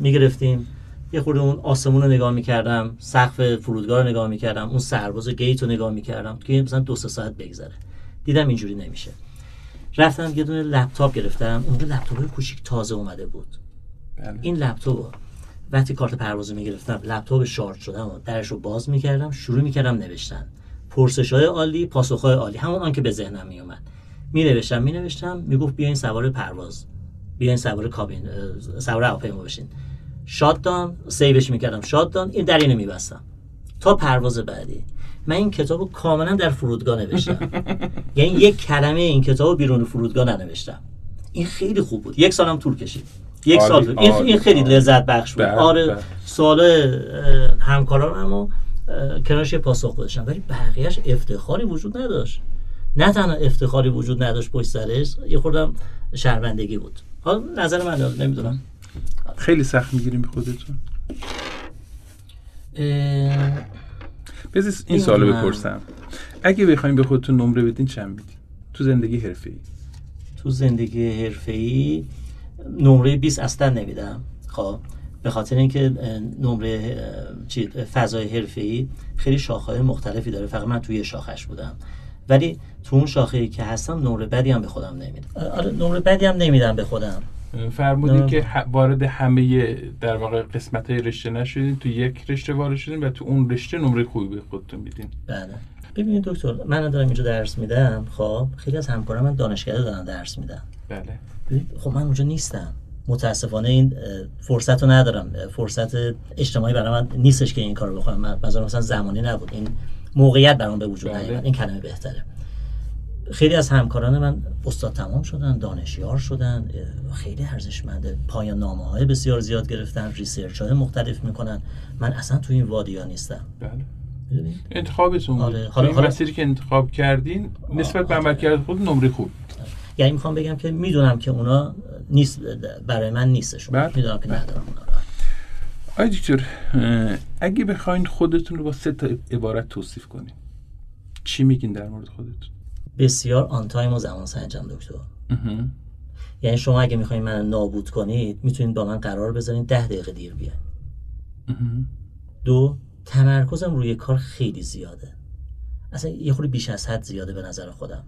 می‌گرفتیم. یه خورده اون آسمون رو نگاه می‌کردم سقف فرودگاه رو نگاه می‌کردم اون سرباز گیت رو نگاه می‌کردم که مثلا دو سه ساعت بگذره. دیدم اینجوری نمیشه. رفتم یه دونه لپتاپ گرفتم اونجا لپتاپ کوچیک تازه اومده بود. بله. این لپتاپ وقتی کارت پرواز می‌گرفتم لپتاپ شارژ شدم و درش رو باز می‌کردم شروع می‌کردم نوشتن. پرسش های عالی پاسخ های عالی همون آن که به ذهنم میومد می نوشتم می نوشتم می‌گفت بیاین سوار پرواز بیاین سوار کابین سوار هواپیما بشین. shut down save ش می‌کردم shut down این در اینو میبستم. تا پرواز بعدی. من این کتابو کاملا در فرودگاه نوشتم. یعنی یک کلمه این کتابو بیرون فرودگاه ننوشتم. این خیلی خوب بود. یک سالم طول کشید. یک سال این, این خیلی لذت بخش بود. بله، آره بله. سال همکاران اما کنارش پاسخ گذاشتم. ولی بقیهش افتخاری وجود نداشت. نه تنها افتخاری وجود نداشت پشت سرش یه خوردم شرمندگی بود. حالا نظر من نمی‌دونم. خیلی سخت می‌گیریم به خودتون. بذار این سوالو بپرسم. اگه بخوایم به خودتون نمره بدین چند میدین تو زندگی حرفه‌ای. تو زندگی حرفه‌ای نمره 20 اصلا نمیدم خب به خاطر اینکه نمره چی فضای حرفه‌ای خیلی شاخه‌های مختلفی داره. فقط من توی شاخش بودم. ولی تو اون شاخه‌ای که هستم نمره بدی هم به خودم نمیدم. آره نمره بدی هم نمیدم به خودم. فرمودین که وارد همه در واقع قسمت های رشته نشدین تو یک رشته وارد شدین و تو اون رشته نمره خوبی به خودتون میدین. بله. ببینید دکتر من دارم اینجا درس میدم خب؟ خیلی از همکاران من دانشگاه دارن درس میدم بله. خب من اونجا نیستم. متاسفانه این فرصت رو ندارم. فرصت اجتماعی برای من نیستش که این کارو بکنم. من مثلا زمانی نبود. این موقعیت برام به وجود بله. نیامد این کلمه بهتره. خیلی از همکاران من استاد تمام شدن دانشیار شدن خیلی ارزشمنده پایان نامه های بسیار زیاد گرفتن ریسرچ های مختلف می‌کنن. من اصلا تو این وادیا نیستم. بله. انتخابتون آره. حالا حالا مسیری که انتخاب کردین نسبت به عملکرد خود نمره خوب. یعنی می‌خوام بگم که می‌دونم که اونا نیست برای من نیستشون. بله. می‌دونم که بله. ندارم اونا آقای دکتر اگه بخواین خودتون رو با سه تا عبارت توصیف کنین. چی میگین در مورد خودتون؟ بسیار on time و زمان سنجم دکتر. یعنی شما اگه می‌خواین من نابود کنید می‌تونید با من قرار بذارین ده دقیقه دیر بیاین. دو تمرکزم روی کار خیلی زیاده. اصلا یه خوری بیش از حد زیاده به نظر خودم.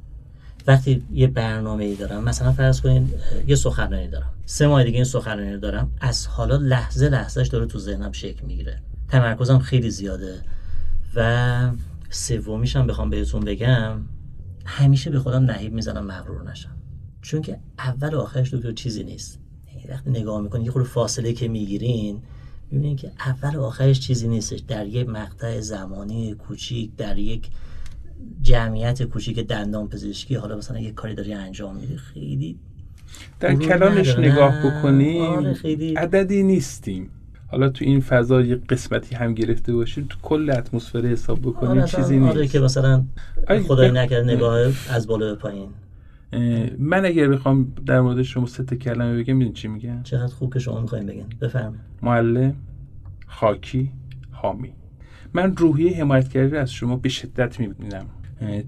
وقتی یه برنامه ای دارم مثلا فرض کنین یه سخنرانی دارم. سه ماه دیگه این سخنرانی دارم. از حالا لحظه لحظهش داره تو ذهنم شکل می‌گیره. تمرکزم خیلی زیاده. و سومیشم بخوام بهتون بگم همیشه به خودم نهیب می‌زنم مغرور نشم. چون که اول و آخرش دکتر چیزی نیست. یعنی وقتی نگاه می‌کنی یه خود فاصله که می‌گیرین می‌بینین که اول و آخرش چیزی نیستش. در یک مقطع زمانی کوچیک در یک جمعیت کوچیک دندان پزشکی حالا مثلا یه کاری داری انجام میدی خیلی در کلانش نگاه بکنیم آره خیلی... عددی نیستیم. حالا تو این فضا یه قسمتی هم گرفته باشیم تو کل اتمسفر حساب بکنیم آره چیزی آره نیست. که مثلا خدای نکرده نگاه از بالا به پایین. من اگر بخوام در مورد شما سه تا کلمه بگم می‌دونی چی میگن چقدر خوب که شما می‌خوایم بگین. بفرمایید. معلم خاکی حامی. من روحیه حمایتگری از شما به شدت می‌بینم.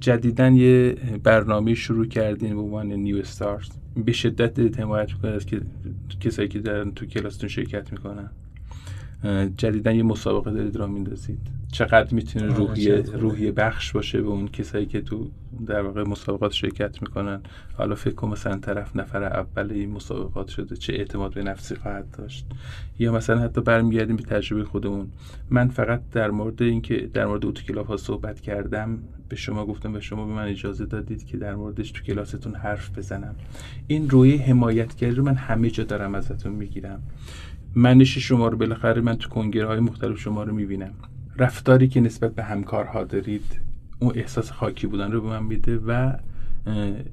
جدیدا یه برنامه شروع کردین به عنوان نیو استارز به شدت حمایت می‌کنه از که کسایی که دارن تو کلاستون شرکت می‌کنن. جدیدا یه مسابقه دارید را میندازید. چقدر می‌تونه روحیه روحیه بخش باشه به اون کسایی که تو در واقع مسابقات شرکت می‌کنن؟ حالا فکر کن مثلا طرف نفر اول این مسابقات شده چه اعتماد به نفسی خواهد داشت؟ یا مثلا حتی برمیگردیم به تجربه خودمون. من فقط در مورد اینکه در مورد اوتو کلاف ها صحبت کردم به شما گفتم و شما به من اجازه دادید که در موردش تو کلاستون حرف بزنم. این روی حمایتگری رو من همه جا دارم ازتون می‌گیرم. منش شما رو بالاخره من تو کنگره های مختلف شما رو می‌بینم. رفتاری که نسبت به همکارها دارید اون احساس خاکی بودن رو به من میده و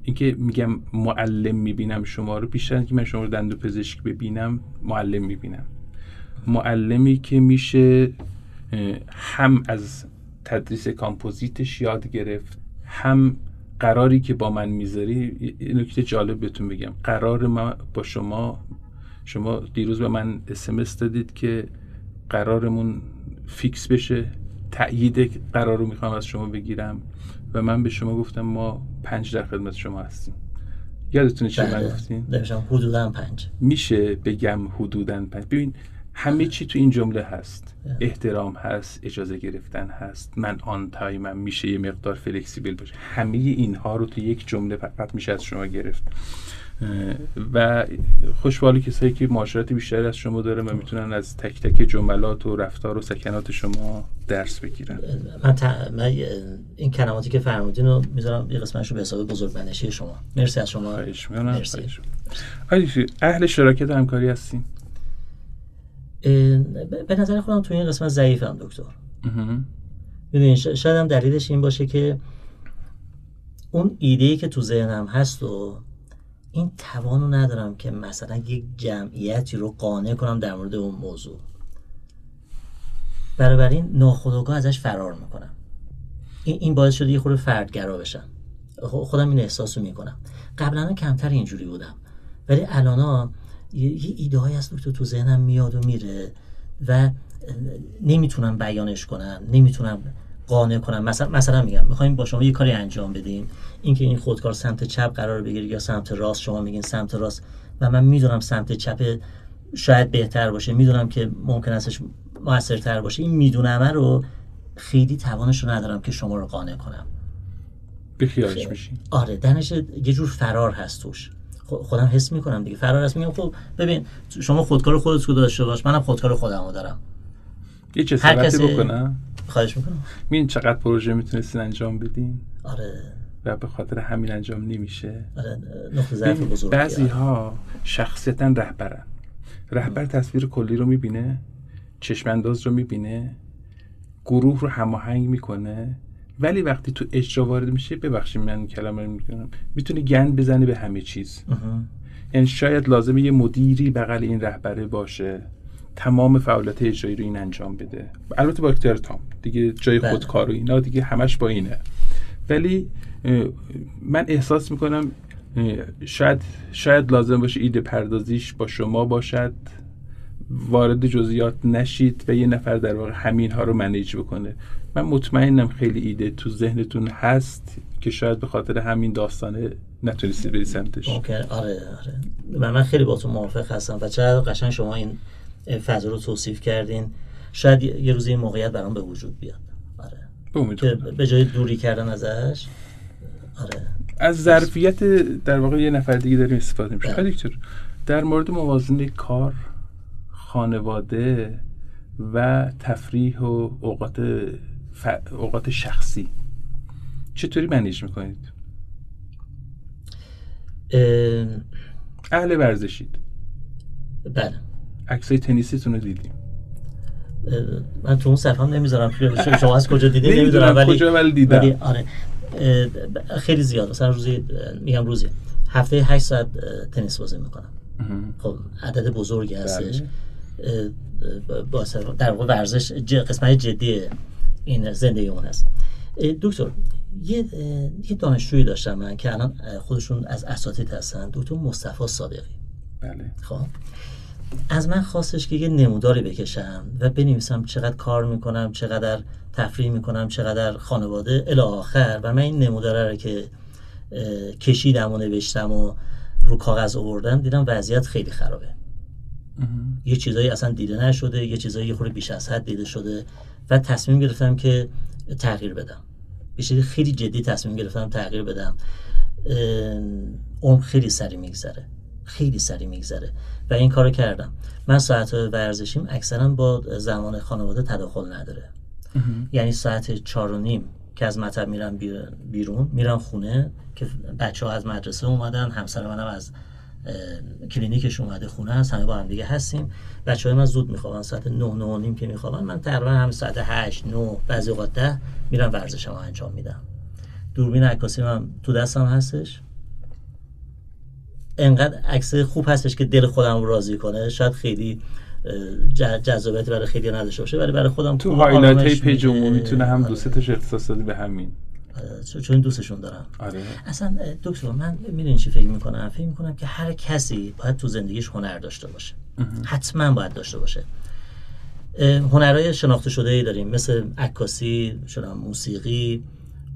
اینکه میگم معلم می‌بینم شما رو بیشتر اینکه من شما رو دندو پزشک ببینم معلم می‌بینم. معلمی که میشه هم از تدریس کامپوزیتش یاد گرفت هم قراری که با من می‌ذاری نکته جالب بهتون بگم. قرار ما با شما شما دیروز به من اسمس دادید که قرارمون fix بشه. تأیید قرار رو می‌خوام از شما بگیرم. و من به شما گفتم ما پنج در خدمت شما هستیم. یادتونه چی من بله. گفتیم حدودا پنج. میشه بگم حدودا پنج. ببین همه چی تو این جمله هست. احترام هست اجازه گرفتن هست. من آن تایمم میشه یه مقدار فلکسیبل باشه. همه اینها رو تو یک جمله فقط میشه از شما گرفت. و خوشحالی کسایی که معاشرت بیشتری از شما داره و می‌تونن از تک تک جملات و رفتار و سکنات شما درس بگیرن. من, من این کلماتی که فرمودین رو می‌ذارم یه قسمتش رو به حساب بزرگ بنشی شما. مرسی از شما. خواهش مرسی. اهل شراکت همکاری هستیم به نظر خودم تو این قسمت ضعیفم دکتر. ببین شاید هم دلیلش این باشه که اون ایده که تو ذهنم هست و این توانو ندارم که مثلا یک جمعیتی رو قانع کنم در مورد اون موضوع. این ناخودآگاه ازش فرار می‌کنم. این باعث شده یه خورده فردگرا بشم. خودم این احساس رو می‌کنم. قبلا کمتر اینجوری بودم. ولی الان یه ایده های از دکتر تو ذهنم میاد و میره و نمی‌تونم بیانش کنم نمی‌تونم قانع کنم مثلا مثلا میگم می‌خوایم با شما یه کاری انجام بدیم اینکه این خودکار سمت چپ قرار بگیره یا سمت راست شما میگین سمت راست و من می‌دونم سمت چپ شاید بهتر باشه. می‌دونم که ممکن استش موثرتر باشه. این میدونمه رو خیلی توانش رو ندارم که شما رو قانع کنم. بیخیالش میشین. آره دنش یه جور فرار هست توش. خودم حس می‌کنم دیگه. فرار هست میگم خب ببین شما خودکار خودت رو داشته باش منم خودکار خودم رو دارم. یه چه کسی... بکنم. خواهش می‌کنم. چقدر پروژه می‌تونستین انجام بدین؟ آره. و به خاطر همین انجام نمیشه. آره نقطه ضعف بزرگی بعضی ها شخصیتا رهبرن. رهبر تصویر کلی رو می‌بینه چشمانداز رو می‌بینه گروه رو هماهنگ می‌کنه. ولی وقتی تو اجرا وارد میشه ببخشید من کلمه رو می‌کنم می‌تونه گند بزنه به همه چیز. یعنی شاید لازمه یه مدیری بغل این رهبره باشه. تمام فعالیت اجرایی رو این انجام بده. البته با اختیار تام. دیگه جای بله. خودکار و اینا دیگه همش با اینه. ولی من احساس می‌کنم شاید شاید لازم باشه ایده پردازیش با شما باشد. وارد جزئیات نشید و یه نفر در واقع همین ها رو منیج بکنه. من مطمئنم خیلی ایده تو ذهنتون هست که شاید به خاطر همین داستانه نتونستید بری سمتش. آره آره. من, من خیلی با تو موافق هستم و چقدر قشنگ شما این فضا رو توصیف کردین. شاید یه روزی این موقعیت برام به وجود بیاد. آره. که به جای دوری کردن ازش آره. از ظرفیت در واقع یه نفر دیگه داریم استفاده میشه بله. دکتر در مورد موازنه کار خانواده و تفریح و اوقات ف... اوقات شخصی. چطوری منیج می‌کنید؟ اهل ورزشید. بله. عکسای تنیسیتون رو دیدیم. من تو اون صفحه هم نمی‌ذارم. شما از کجا دیدید نمی‌دونم ولی کجا ولی دیدم. ولی آره. خیلی زیاد. مثلا روزی میگم روزی. هفته 8 ساعت تنیس بازی می‌کنم. خب عدد بزرگی هستش. بله. در واقع ورزش قسمت جدی این زندگی اون هست دکتر یه یه دانشجویی داشتم من که الان خودشون از اساتید هستن. دکتر مصطفی صادقی. بله. خب. از من خواستش که یه نموداری بکشم و بنویسم چقدر کار می‌کنم چقدر تفریح می‌کنم چقدر خانواده الی آخر. و من این نموداره رو که کشیدم و نوشتم و رو کاغذ آوردم دیدم وضعیت خیلی خرابه. یه چیزایی اصلا دیده نشده یه چیزایی یه خورده بیش از حد دیده شده و تصمیم گرفتم که تغییر بدم. به خیلی جدی تصمیم گرفتم تغییر بدم. اون خیلی سری میگذره. خیلی سری میگذره. و این کارو کردم. من ساعت ورزشیم اکثرا با زمان خانواده تداخل نداره. یعنی ساعت چار و نیم که از مطب میرم بیرون میرم خونه که بچه ها از مدرسه اومدن همسر منم از کلینیکش اومده خونه هست همه با هم دیگه هستیم. بچه های من زود میخوابن ساعت 9 9 نیم که میخوابن من تقریبا هم ساعت 8 9 بعضی اوقات 10 میرم ورزشمو انجام میدم. دوربین عکاسی من تو دستم هستش. انقدر عکس خوب هستش که دل خودم رو راضی کنه. شاید خیلی جذابیت برای خیلی نداشته باشه ولی برای خودم تو highlight های page می‌تونه هم دو سه اختصاص دادی به همین. چون دوستشون دارم. آره. اصلا دکتر من می‌دونی چی فکر می‌کنم؟ فکر می‌کنم که هر کسی باید تو زندگیش هنر داشته باشه. حتما باید داشته باشه. هنرهای شناخته شده ای داریم مثل عکاسی موسیقی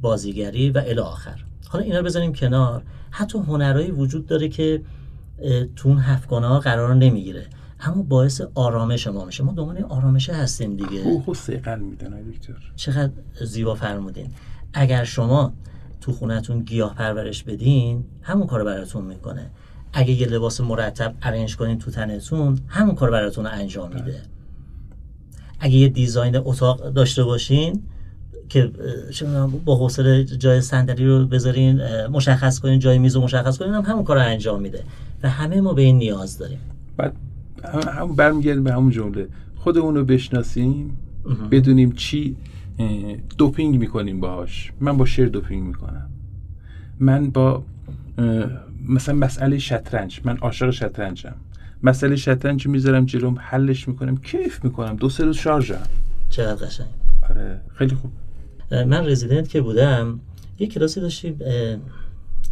بازیگری و الی آخر. حالا اینا رو بزنیم کنار. حتی هنرهایی وجود داره که تو اون هفتگانه ها قرار نمی‌گیره. اما باعث آرامش ما میشه. ما دنبال آرامشه هستیم دیگه. روح و میدن دکتر. چقدر زیبا فرمودین. اگر شما تو خونتون گیاه پرورش بدین همون کار براتون می‌کنه. اگه یه لباس مرتب ارنج کنین تو تنتون همون کار براتون انجام میده. اگه یه دیزاین اتاق داشته باشین که با حوصله جای صندلی رو بذارین مشخص کنین جای میز رو مشخص کنین هم همون کار رو انجام میده. و همه ما به این نیاز داریم. بعد هم برمیگردیم به همون جمله. خودمون رو بشناسیم بدونیم چی دوپینگ می‌کنیم باهاش. من با شعر دوپینگ می‌کنم. من با مثلا مسئله شطرنج. من عاشق شطرنجم. مسئله شطرنج می‌ذارم جلوم حلش می‌کنم کیف می‌کنم. دو سه روز شارژم. چقدر قشنگ. آره خیلی خوب. من رزیدنت که بودم یه کلاسی داشتیم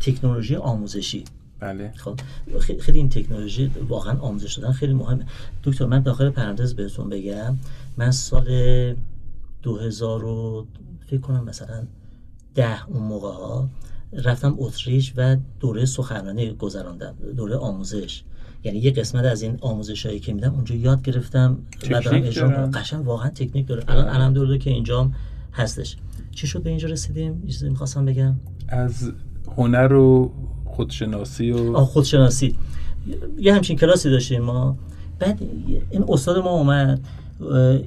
تکنولوژی آموزشی. بله. خب خیلی این تکنولوژی واقعا آموزش دادن خیلی مهمه. دکتر من داخل پرانتز بهتون بگم من سال 2000 فکر کنم مثلا ده اون موقع ها رفتم اتریش و دوره سخنرانی گذراندم دوره آموزش. یعنی یه قسمت از این آموزش هایی که میدم اونجا یاد گرفتم و دارم اجرا قشنگ واقعا تکنیک داره. الان الحمدلله که اینجام هستش. چی شد به اینجا رسیدیم؟ چیزی می‌خواستم بگم. از هنر و خودشناسی و آه خودشناسی. یه همچین کلاسی داشتیم ما. بعد این استاد ما اومد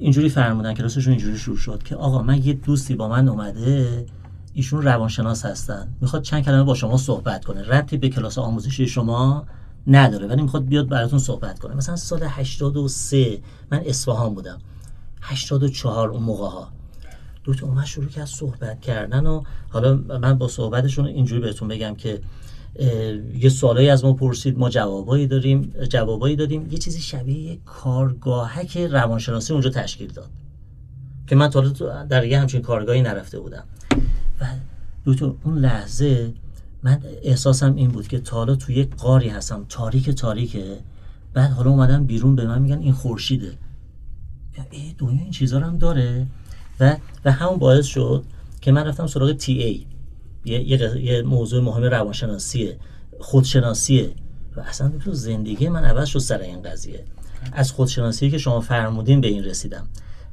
اینجوری فرمودن کلاسشون اینجوری شروع شد که آقا من یه دوستی با من اومده ایشون روانشناس هستن. می‌خواد چند کلمه با شما صحبت کنه. ربطی به کلاس آموزشی شما نداره ولی می‌خواد بیاد براتون صحبت کنه. مثلا سال 83 من اصفهان بودم. 84 اون موقع ها. دو اومد شروع کرد صحبت کردن و حالا من با صحبتشون اینجوری بهتون بگم که یه سوالایی از ما پرسید ما جوابایی داریم جوابایی دادیم. یه چیزی شبیه کارگاهک روانشناسی اونجا تشکیل داد که من تا در یه همچین کارگاهی نرفته بودم. و دکتر اون لحظه من احساسم این بود که تا توی یک قاری هستم تاریک تاریکه. بعد حالا اومدم بیرون به من میگن این خورشیده. ای دنیا این چیزا هم داره؟ و و همون باعث شد که من رفتم سراغ تی ای. یه, یه موضوع مهم روانشناسیه خودشناسیه. و اصلا تو زندگی من عوض شد سر این قضیه. از خودشناسی که شما فرمودین به این رسیدم.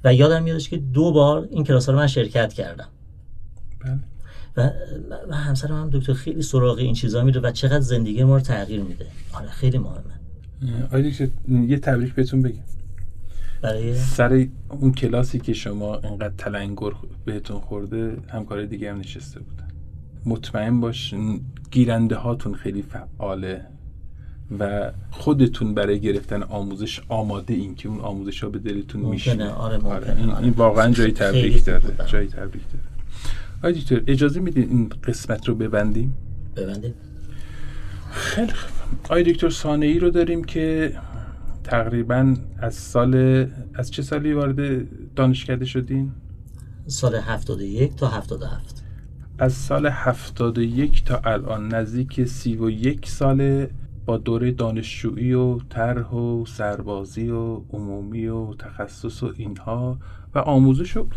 و یادم میادش که دو بار این کلاس رو من شرکت کردم. بله. و, و همسرم هم دکتر خیلی سراغ این چیزا میره و چقدر زندگی ما رو تغییر میده. آره خیلی مهمه. آره یه تبریک بهتون بگم. برای سر اون کلاسی که شما انقدر تلنگر بهتون خورده همکار دیگه هم نشسته بودن. مطمئن باش گیرنده هاتون خیلی فعاله و خودتون برای گرفتن آموزش آماده این که اون آموزش ها به دلتون میشه آره, آره. این, این واقعا جای تبریک داره. جای تبریک داره. آقای اجازه میدین این قسمت رو ببندیم؟ ببندیم. خیلی خوب. آقای دکتر سانه ای رو داریم که تقریبا از سال از چه سالی وارد دانشکده شدین؟ سال 71 تا 77 از سال 71 تا الان نزدیک 31 سال با دوره دانشجویی و طرح و سربازی و عمومی و تخصص و اینها و آموزش و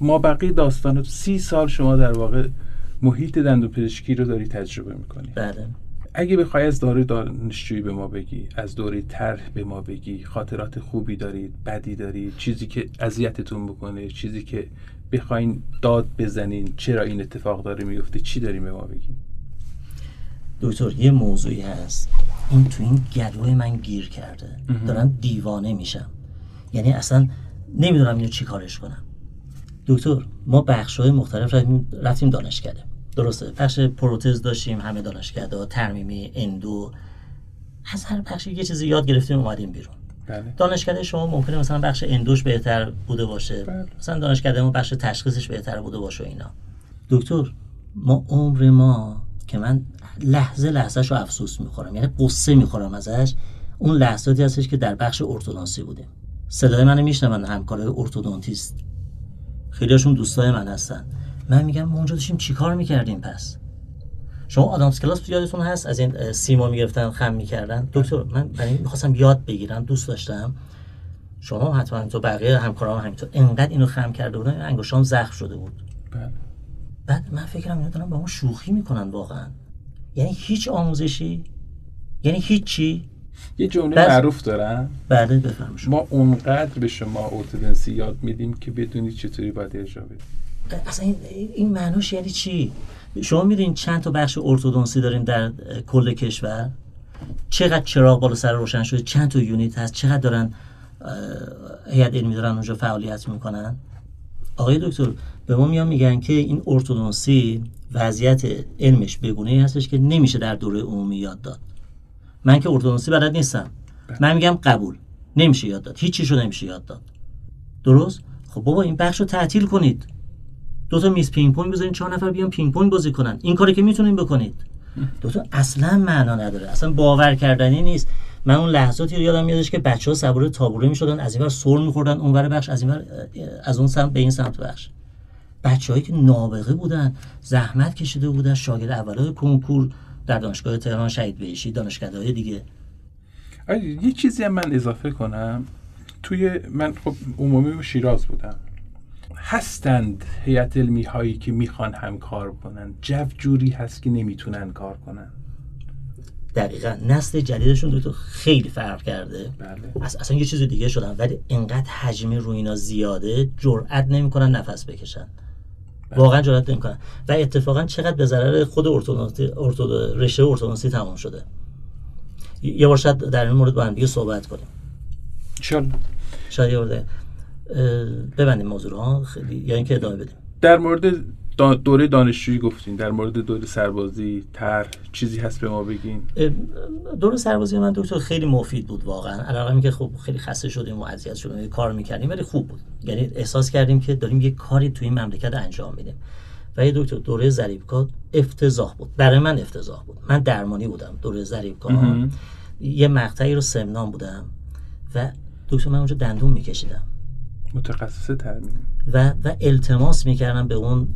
ما بقیه داستان سی سال شما در واقع محیط دندوپزشکی رو داری تجربه می‌کنی. بله. اگه بخوای از دوره دانشجویی به ما بگی از دوره طرح به ما بگی خاطرات خوبی دارید بدی دارید چیزی که اذیتتون بکنه چیزی که بخواین داد بزنین چرا این اتفاق داره میفته چی داریم به ما بگیم؟ دکتر یه موضوعی هست. این تو این گلوی من گیر کرده. دارم دیوانه میشم. یعنی اصلا نمی‌دونم اینو چی کارش کنم. دکتر ما بخش های مختلف رفتیم دانشکده. درسته بخش پروتز داشتیم همه دانشکده ترمیمی اندو. از هر بخشی یه چیزی یاد گرفتیم اومدیم بیرون. بله. دانشکده شما ممکنه مثلا بخش اندوش بهتر بوده باشه. بله. مثلا دانشکده ما بخش تشخیصش بهتر بوده باشه اینا. دکتر ما عمر ما که من لحظه لحظهش رو افسوس می‌خورم یعنی قصه می‌خورم ازش اون لحظاتی هستش که در بخش ارتودانسی بودیم. صدای منو میشنون همکارای ارتودونتیست خیلیشون دوستای من هستن. من میگم ما اونجا داشتیم چیکار می‌کردیم پس؟ شما آدامس کلاس یادتون هست؟ از این سیما می‌گرفتن خم می‌کردن. دکتر من برای می‌خواستم یاد بگیرم دوست داشتم. شما حتما همینطور بقیه همکارام هم همینطور. انقدر اینو خم کرده بودن انگشتام زخم شده بود. بله. بعد من فکرم اینا دارن با ما شوخی می‌کنن واقعا. یعنی هیچ آموزشی؟ یعنی هیچی یه جمله بس- معروف بعد بفهم شما. ما اونقدر به شما ارتودنسی یاد میدیم که بدونی چطوری باید اجرا بدی. اصلا این, این معناش یعنی چی؟ شما می‌دونین چند تا بخش ارتودنسی داریم در کل کشور؟ چقدر چراغ بالا سر روشن شده؟ چند تا یونیت هست؟ چقدر دارن هیئت علمی دارن اونجا فعالیت می‌کنن؟ آقای دکتر به ما میان میگن که این ارتودنسی وضعیت علمش بگونه هستش که نمیشه در دوره عمومی یاد داد. من که ارتودنسی بلد نیستم. من میگم قبول. نمیشه یاد داد. هیچ چیشو نمیشه یاد داد. درست؟ خب بابا این بخش رو تعطیل کنید. دو تا میز پینگ پونگ بذارین چهار نفر بیان پینگ پونگ بازی کنن. این کاری که می‌تونین بکنید. دو تا اصلا معنا نداره. اصلا باور کردنی نیست. من اون لحظاتی رو یادم میادش که بچه ها سوار تابوره می‌شدن از اینور سر میخوردن اونور بخش از اینور از اون سمت به این سمت بخش. بچههایی که نابغه بودن زحمت کشیده بودن شاگرد اولای کنکور در دانشگاه تهران شهید بهشتی دانشکده های دیگه یه چیزی هم من اضافه کنم. توی من خب عمومی شیراز بودم. هستند هیئت علمی هایی که می‌خوان هم کار کنن. جو جوری هست که نمی‌تونن کار کنن. دقیقا. نسل جدیدشون دو تا خیلی فرق کرده. بله. اص- اصلا یه چیز دیگه شدن. ولی انقدر حجم روی اینا زیاده جرئت نمی‌کنن نفس بکشن. واقعا جرئت نمی‌کنن. و اتفاقا چقدر به ضرر خود ارتودنسی ارتود رشته ارتودنسی تمام شده. یه بار شاید در این مورد با هم دیگه صحبت کنیم. شاید یه ببندیم موضوع ها. خیلی یا اینکه ادامه بدیم. در مورد دوره دانشجویی گفتین در مورد دوره سربازی تر چیزی هست به ما بگین؟ اه، دور سربازی من دکتر خیلی مفید بود واقعا. علاوه که خب خیلی خسته شدیم و اذیت شدیم کار می‌کردیم ولی خوب بود. یعنی احساس کردیم که داریم یه کاری توی این مملکت انجام میدیم. و یه دکتر دوره ضریبکا افتضاح بود. برای من افتضاح بود. من درمانی بودم دوره ضریبکا مهم. یه مقطعی رو سمنان بودم و دکتر من اونجا دندون میکشیدم. متخصص ترمیم و و التماس می‌کردم به اون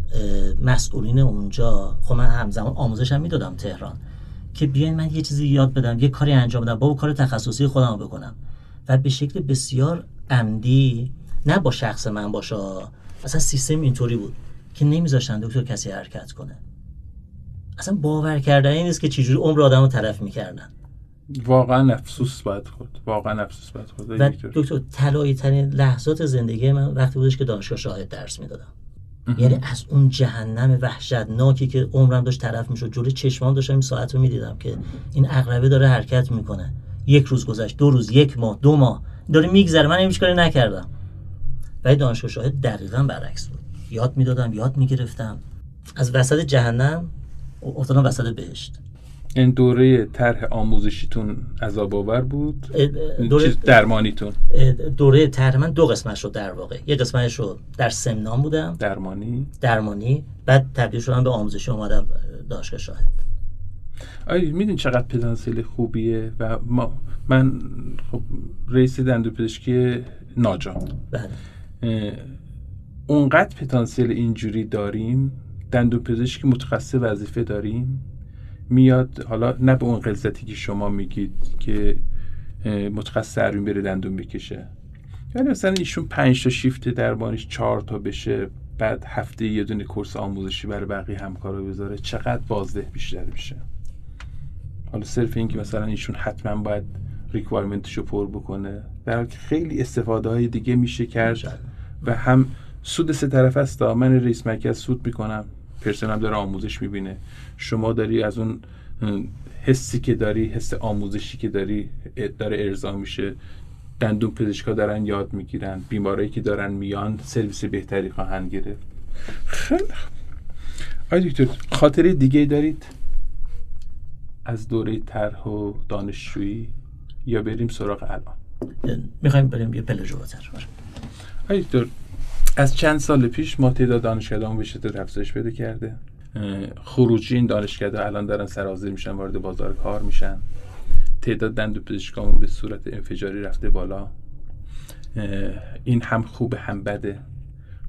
مسئولین اونجا. خب من همزمان آموزشم می‌دادم تهران که بیاین من یه چیزی یاد بدم یه کاری انجام بدم با کار تخصصی خودم بکنم. و به شکل بسیار عمدی نه با شخص من باشه اصلا سیستم اینطوری بود که نمیذاشتن دکتر کسی حرکت کنه. اصلا باور کردنی نیست که چجوری عمر آدم رو تلف می‌کردن. واقعا افسوس باید خورد. واقعا افسوس باید خورد. و دکتر. دکتر طلایی ترین لحظات زندگی من وقتی بودش که دانشگاه شاهد درس می‌دادم. یعنی از اون جهنم وحشتناکی که عمرم داشت طرف می‌شد جلوی چشمام داشتم این ساعت رو می‌دیدم که این اقربه داره حرکت می‌کنه. یک روز گذشت دو روز یک ماه دو ماه. داره میگذره. من هیچ کاری نکردم. ولی دانشگاه شاهد دقیقا برعکس بود. یاد می‌دادم یاد می‌گرفتم. از وسط جهنم افتادم وسط بهشت. این دوره طرح آموزشیتون عذاب آور بود دوره درمانیتون. دوره طرح من دو قسمت شد در واقع. یه قسمتش رو در سمنان بودم. درمانی. درمانی. بعد تبدیل شدم به آموزشی اومدم دانشگاه شاهد. آیا می‌دونی چقدر پتانسیل خوبیه و ما من خب رئیس دندوپزشکی ناجام. بله. اونقدر پتانسیل اینجوری داریم دندون پزشکی متخصص وظیفه داریم؟ میاد حالا نه به اون قلزتی که شما میگید که متخصص سرین بره دندون بکشه. یعنی مثلا ایشون پنج تا شیفت درمانیش چهار تا بشه بعد هفته یه دونه کورس آموزشی برای بقیه همکارا بذاره چقدر بازده بیشتر میشه؟ حالا صرف این که مثلا ایشون حتما باید ریکوایرمنتش رو پر بکنه در حالی که خیلی استفاده های دیگه میشه کرد و هم سود سه طرف است. من رئیس مرکز سود می‌کنم پرسنل داره آموزش می‌بینه. شما داری از اون حسی که داری حس آموزشی که داری داره ارضا میشه. دندون پزشکا دارن یاد می‌گیرن. بیماری که دارن میان سرویس بهتری خواهند گرفت. خیلی آی دکتر خاطره دیگه دارید؟ از دوره طرح و دانشجویی؟ یا بریم سراغ الان؟ می‌خوایم بریم یه پله جلوتر. آی دکتر از چند سال پیش ما تعداد دانشگاهان به شدت افزایش پیدا کرده. خروجی این دانشگاه الان دارن سرازیر میشن وارد بازار کار میشن. تعداد دندو پزشکامون به صورت انفجاری رفته بالا. این هم خوب هم بده.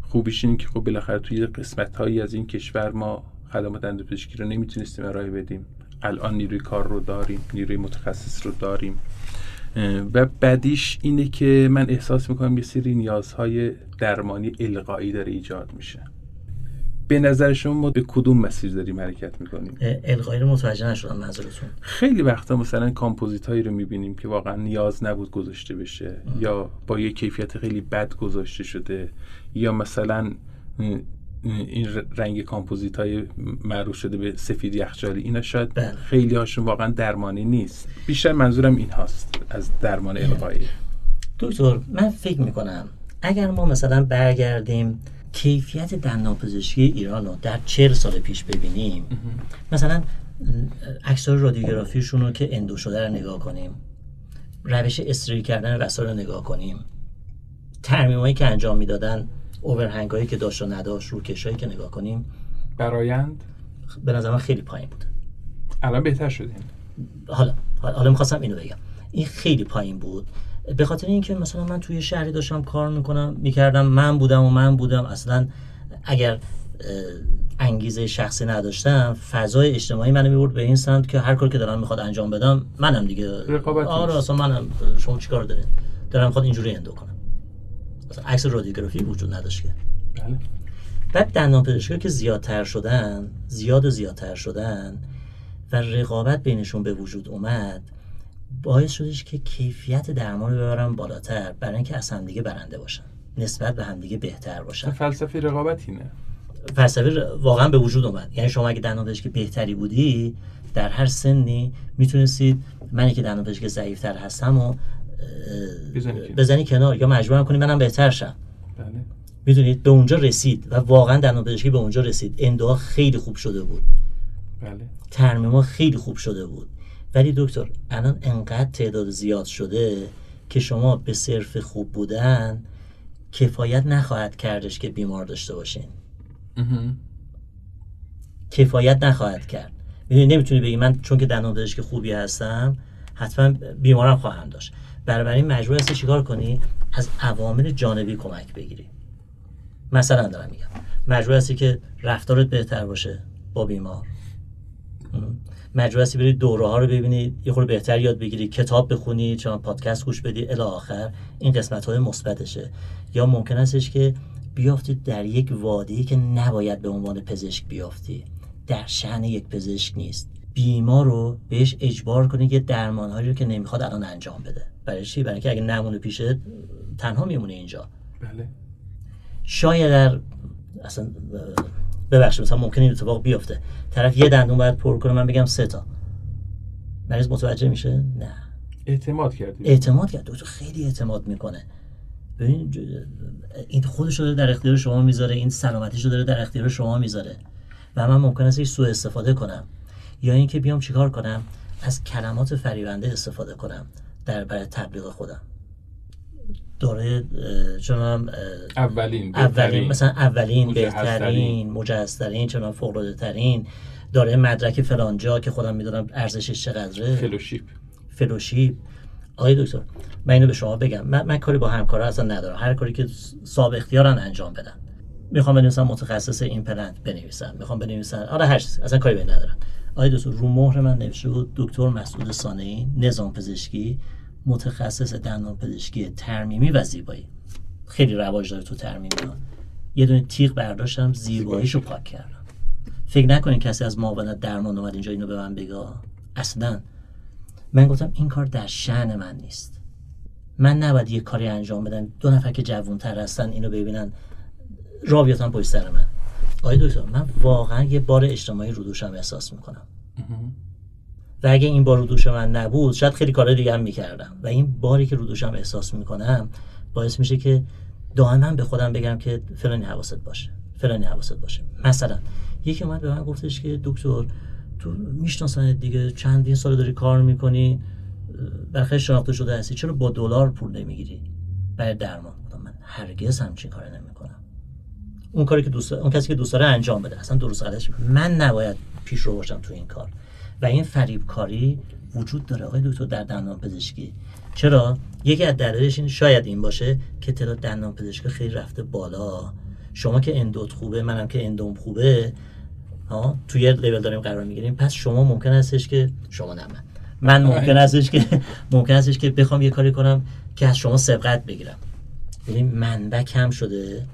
خوبیش این که خب بالاخره توی قسمت هایی از این کشور ما خدمات دندو پزشکی رو نمی‌تونستیم ارائه بدیم. الان نیروی کار رو داریم نیروی متخصص رو داریم. و بعدیش اینه که من احساس می‌کنم یه سری نیازهای درمانی القایی داره ایجاد میشه. به نظر شما ما به کدوم مسیر داریم حرکت می‌کنیم؟ القایی رو متوجه نشدم منظورتون. خیلی وقتا مثلا کامپوزیت هایی رو می‌بینیم که واقعا نیاز نبود گذاشته بشه یا با یه کیفیت خیلی بد گذاشته شده یا مثلا این رنگ کامپوزیت های معروف شده به سفید یخچالی. اینا شاید بله. خیلی هاشون واقعا درمانی نیست. بیشتر منظورم این هاست از درمان القایی. دکتر من فکر می‌کنم اگر ما مثلا برگردیم کیفیت دندانپزشکی ایران رو در چهل سال پیش ببینیم. مثلا اکسار رادیوگرافیشون رو که اندو شده رو نگاه کنیم. روش استری کردن وسایل رو نگاه کنیم. ترمیمایی که انجام می‌دادن اوورهنگ هایی که داشت و نداشت رو هایی که نگاه کنیم. برایند؟ به نظر من خیلی پایین بود. الان بهتر شدیم حالا حالا می‌خواستم اینو بگم. این خیلی پایین بود. به خاطر اینکه مثلا من توی شهری داشتم کار می‌کنم می‌کردم من بودم و من بودم اصلا اگر انگیزه شخصی نداشتم فضای اجتماعی منو می‌برد به این سمت که هر کار که دارم می‌خواد انجام بدم منم دیگه رقابت آره اصلا منم شما چیکار دارین؟ دارم می‌خواد اینجوری اندو کنم. اصلا عکس رادیوگرافی وجود نداشت که. بله. بعد دندان پزشکی که زیادتر شدن زیاد و زیادتر شدن و رقابت بینشون به وجود اومد باعث شدش که کیفیت درمان رو ببرن بالاتر برای اینکه از همدیگه برنده باشن. نسبت به همدیگه بهتر باشن. فلسفه رقابت اینه؟ فلسفه واقعا به وجود اومد. یعنی شما اگه دندان که بهتری بودی در هر سنی می‌تونستید منی که دندان پزشک ضعیفتر هستم و بزنی کنار. یا مجبورم کنی منم بهتر شم. بله. می‌دونید به اونجا رسید و واقعا دندان پزشکی به اونجا رسید. اندوها خیلی خوب شده بود. بله. ترمیما خیلی خوب شده بود. ولی دکتر الان انقدر تعداد زیاد شده که شما به صرف خوب بودن کفایت نخواهد کردش که بیمار داشته باشین. کفایت نخواهد کرد. می‌دونی نمی‌تونی بگی من چون که دندان که خوبی هستم حتما بیمارم خواهم داشت. برای مجبور هستی چیکار کنی؟ از عوامل جانبی کمک بگیری. مثلا دارم میگم. مجبور هستی که رفتارت بهتر باشه با بیمار. مجبور هستی بری دوره ها رو ببینی یه خورده بهتر یاد بگیری کتاب بخونی چون پادکست گوش بدی الی آخر. این قسمت های مثبتشه. یا ممکن هستش که بیافتی در یک وادی که نباید به عنوان پزشک بیافتی در شأن یک پزشک نیست. بیمار رو بهش اجبار کنی که درمان رو که نمی‌خواد الان انجام بده. برای چی؟ برای اینکه اگه نمونه پیشه تنها میمونه اینجا. بله. شاید در اصلا ببخشید مثلا ممکنه این اتفاق بیفته. طرف یه دندون باید پر کنه من بگم سه تا. مریض متوجه میشه؟ نه. اعتماد کردی اعتماد کرد. دکتر خیلی اعتماد می‌کنه. ببین این خودش رو در اختیار شما می‌ذاره این سلامتیش رو داره در اختیار شما می‌ذاره. و من ممکن است سوء استفاده کنم. یا اینکه بیام چیکار کنم؟ از کلمات فریبنده استفاده کنم در برای تبلیغ خودم. دوره چون اولین اولین مثلا اولین بهترین مجهزترین چون فوق ترین داره مدرک فلان جا که خودم می‌دونم ارزشش چقدره. فلوشیپ. فلوشیپ. آقای دکتر من اینو به شما بگم. من, من کاری با همکارا اصلا ندارم. هر کاری که صاحب اختیارن انجام بدن. می‌خوام بنویسم متخصص ایمپلنت بنویسم. می‌خوام بنویسم. آره هر چیزی اصلا کاری به ندارم. آقای دکتر رو مهر من نوشته بود دکتر مسعود سانعی نظام پزشکی. متخصص دندان پزشکی ترمیمی و زیبایی. خیلی رواج داره تو ترمیمی ها. یه دونه تیغ برداشتم زیباییشو پاک کردم. فکر نکنین کسی از معاونت درمان اومد اینجا اینو به من بگه. اصلا. من گفتم این کار در شعن من نیست. من نباید یه کاری انجام بدم. دو نفر که جوانتر هستن اینو ببینن. را بیاتن پشت سر من. آقای دکتر من واقعا یه بار اجتماعی رو دوشم احساس می‌کنم. و اگه این بار رو دوش من نبود شاید خیلی کارهای دیگه هم می‌کردم. و این باری که رو دوشم احساس می‌کنم باعث میشه که دائما به خودم بگم که فلانی حواست باشه. فلانی حواست باشه. مثلا یکی اومد به من گفتش که دکتر تو می‌شناسن دیگه چندین سال داری کار می‌کنی برخی شناخته شده هستی چرا با دلار پول نمی‌گیری؟ برای درمان. من هرگز همچین کار نمی‌کنم. اون کاری که دوست اون کسی که دوست داره انجام بده. اصلا درست غلطش من نباید پیش رو باشم تو این کار. و این فریب کاری وجود داره آقای دکتر در دندان پزشکی. چرا؟ یکی از دلایلش این شاید این باشه که تعداد دندان پزشکی خیلی رفته بالا. شما که اندوت خوبه منم که اندوم خوبه ها توی لیول داریم قرار می‌گیریم. پس شما ممکن هستش که شما نه من. من ممکن هستش که ممکن هستش که بخوام یه کاری کنم که از شما سبقت بگیرم. یعنی منبع کم شده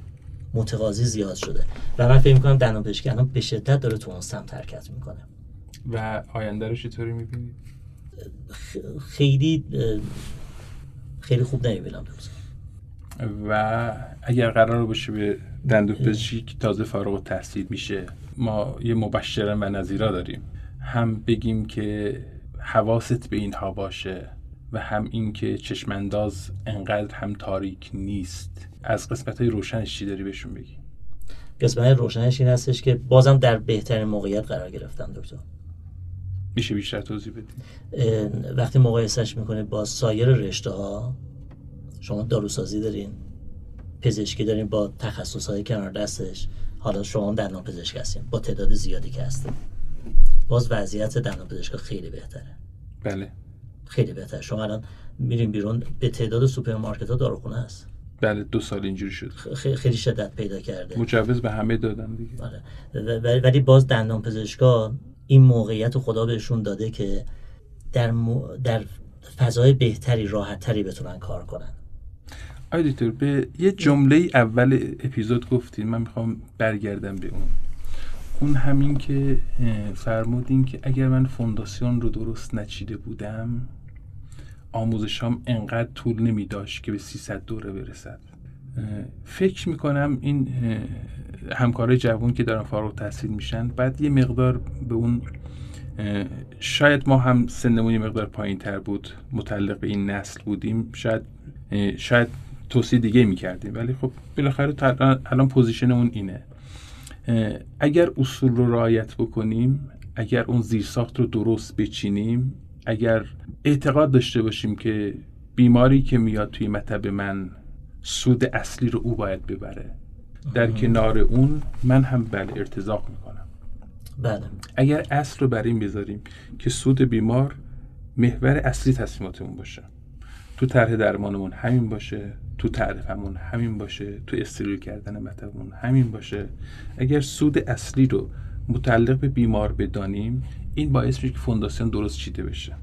متقاضی زیاد شده. و من فکر می‌کنم دندان پزشکی الان به شدت داره تو اون سمت حرکت می‌کنه. و آینده رو چطوری می‌بینید خیلی خیلی خوب نمی‌بینم. و اگر قرار باشه به دندون پزشکی که تازه فارغ تحصیل میشه. ما یه مبشرن و نظیرا داریم. هم بگیم که حواست به اینها باشه و هم اینکه چشمانداز انقدر هم تاریک نیست. از قسمت های روشنش چی داری بهشون بگی؟ قسمت روشنش این هستش که بازم در بهترین موقعیت قرار گرفتم دکتر. میشه بیشتر توضیح بدی؟ وقتی مقایسش می‌کنه با سایر رشته ها شما داروسازی دارین پزشکی دارین با تخصص های کنار دستش حالا شما دندان پزشک هستین با تعداد زیادی که هستین. باز وضعیت دندان پزشک خیلی بهتره. بله. خیلی بهتر. شما الان میریم بیرون به تعداد سوپرمارکت ها داروخونه هست. بله دو سال اینجوری شد خیلی شدت پیدا کرده. مجوز به همه دادن دیگه. آره. ولی باز دندان پزشکا این موقعیت خدا بهشون داده که در, در فضای بهتری راحتتری بتونن کار کنن. آیدیتور به یه جمله اول اپیزود گفتیم من می‌خوام برگردم به اون. اون همین که فرمودین که اگر من فونداسیون رو درست نچیده بودم آموزشام انقدر طول نمی داشت که به 300 دوره برسد. فکر می‌کنم این همکارای جوان که دارن فارغ تحصیل میشن بعد یه مقدار به اون شاید ما هم سنمون یه مقدار پایین تر بود متعلق به این نسل بودیم شاید شاید توصیه دیگه می‌کردیم. ولی خب بالاخره الان پوزیشنمون اینه. اگر اصول رو رعایت بکنیم اگر اون زیرساخت رو درست بچینیم اگر اعتقاد داشته باشیم که بیماری که میاد توی مطب من سود اصلی رو او باید ببره. در کنار اون من هم بله ارتزاق می‌کنم. بله. اگر اصل رو بر این بذاریم که سود بیمار محور اصلی تصمیماتمون باشه. تو طرح درمانمون همین باشه تو تعریفمون همین باشه تو استریل کردن مطبمون همین باشه. اگر سود اصلی رو متعلق به بیمار بدانیم این باعث میشه که فونداسیون درست چیده بشه.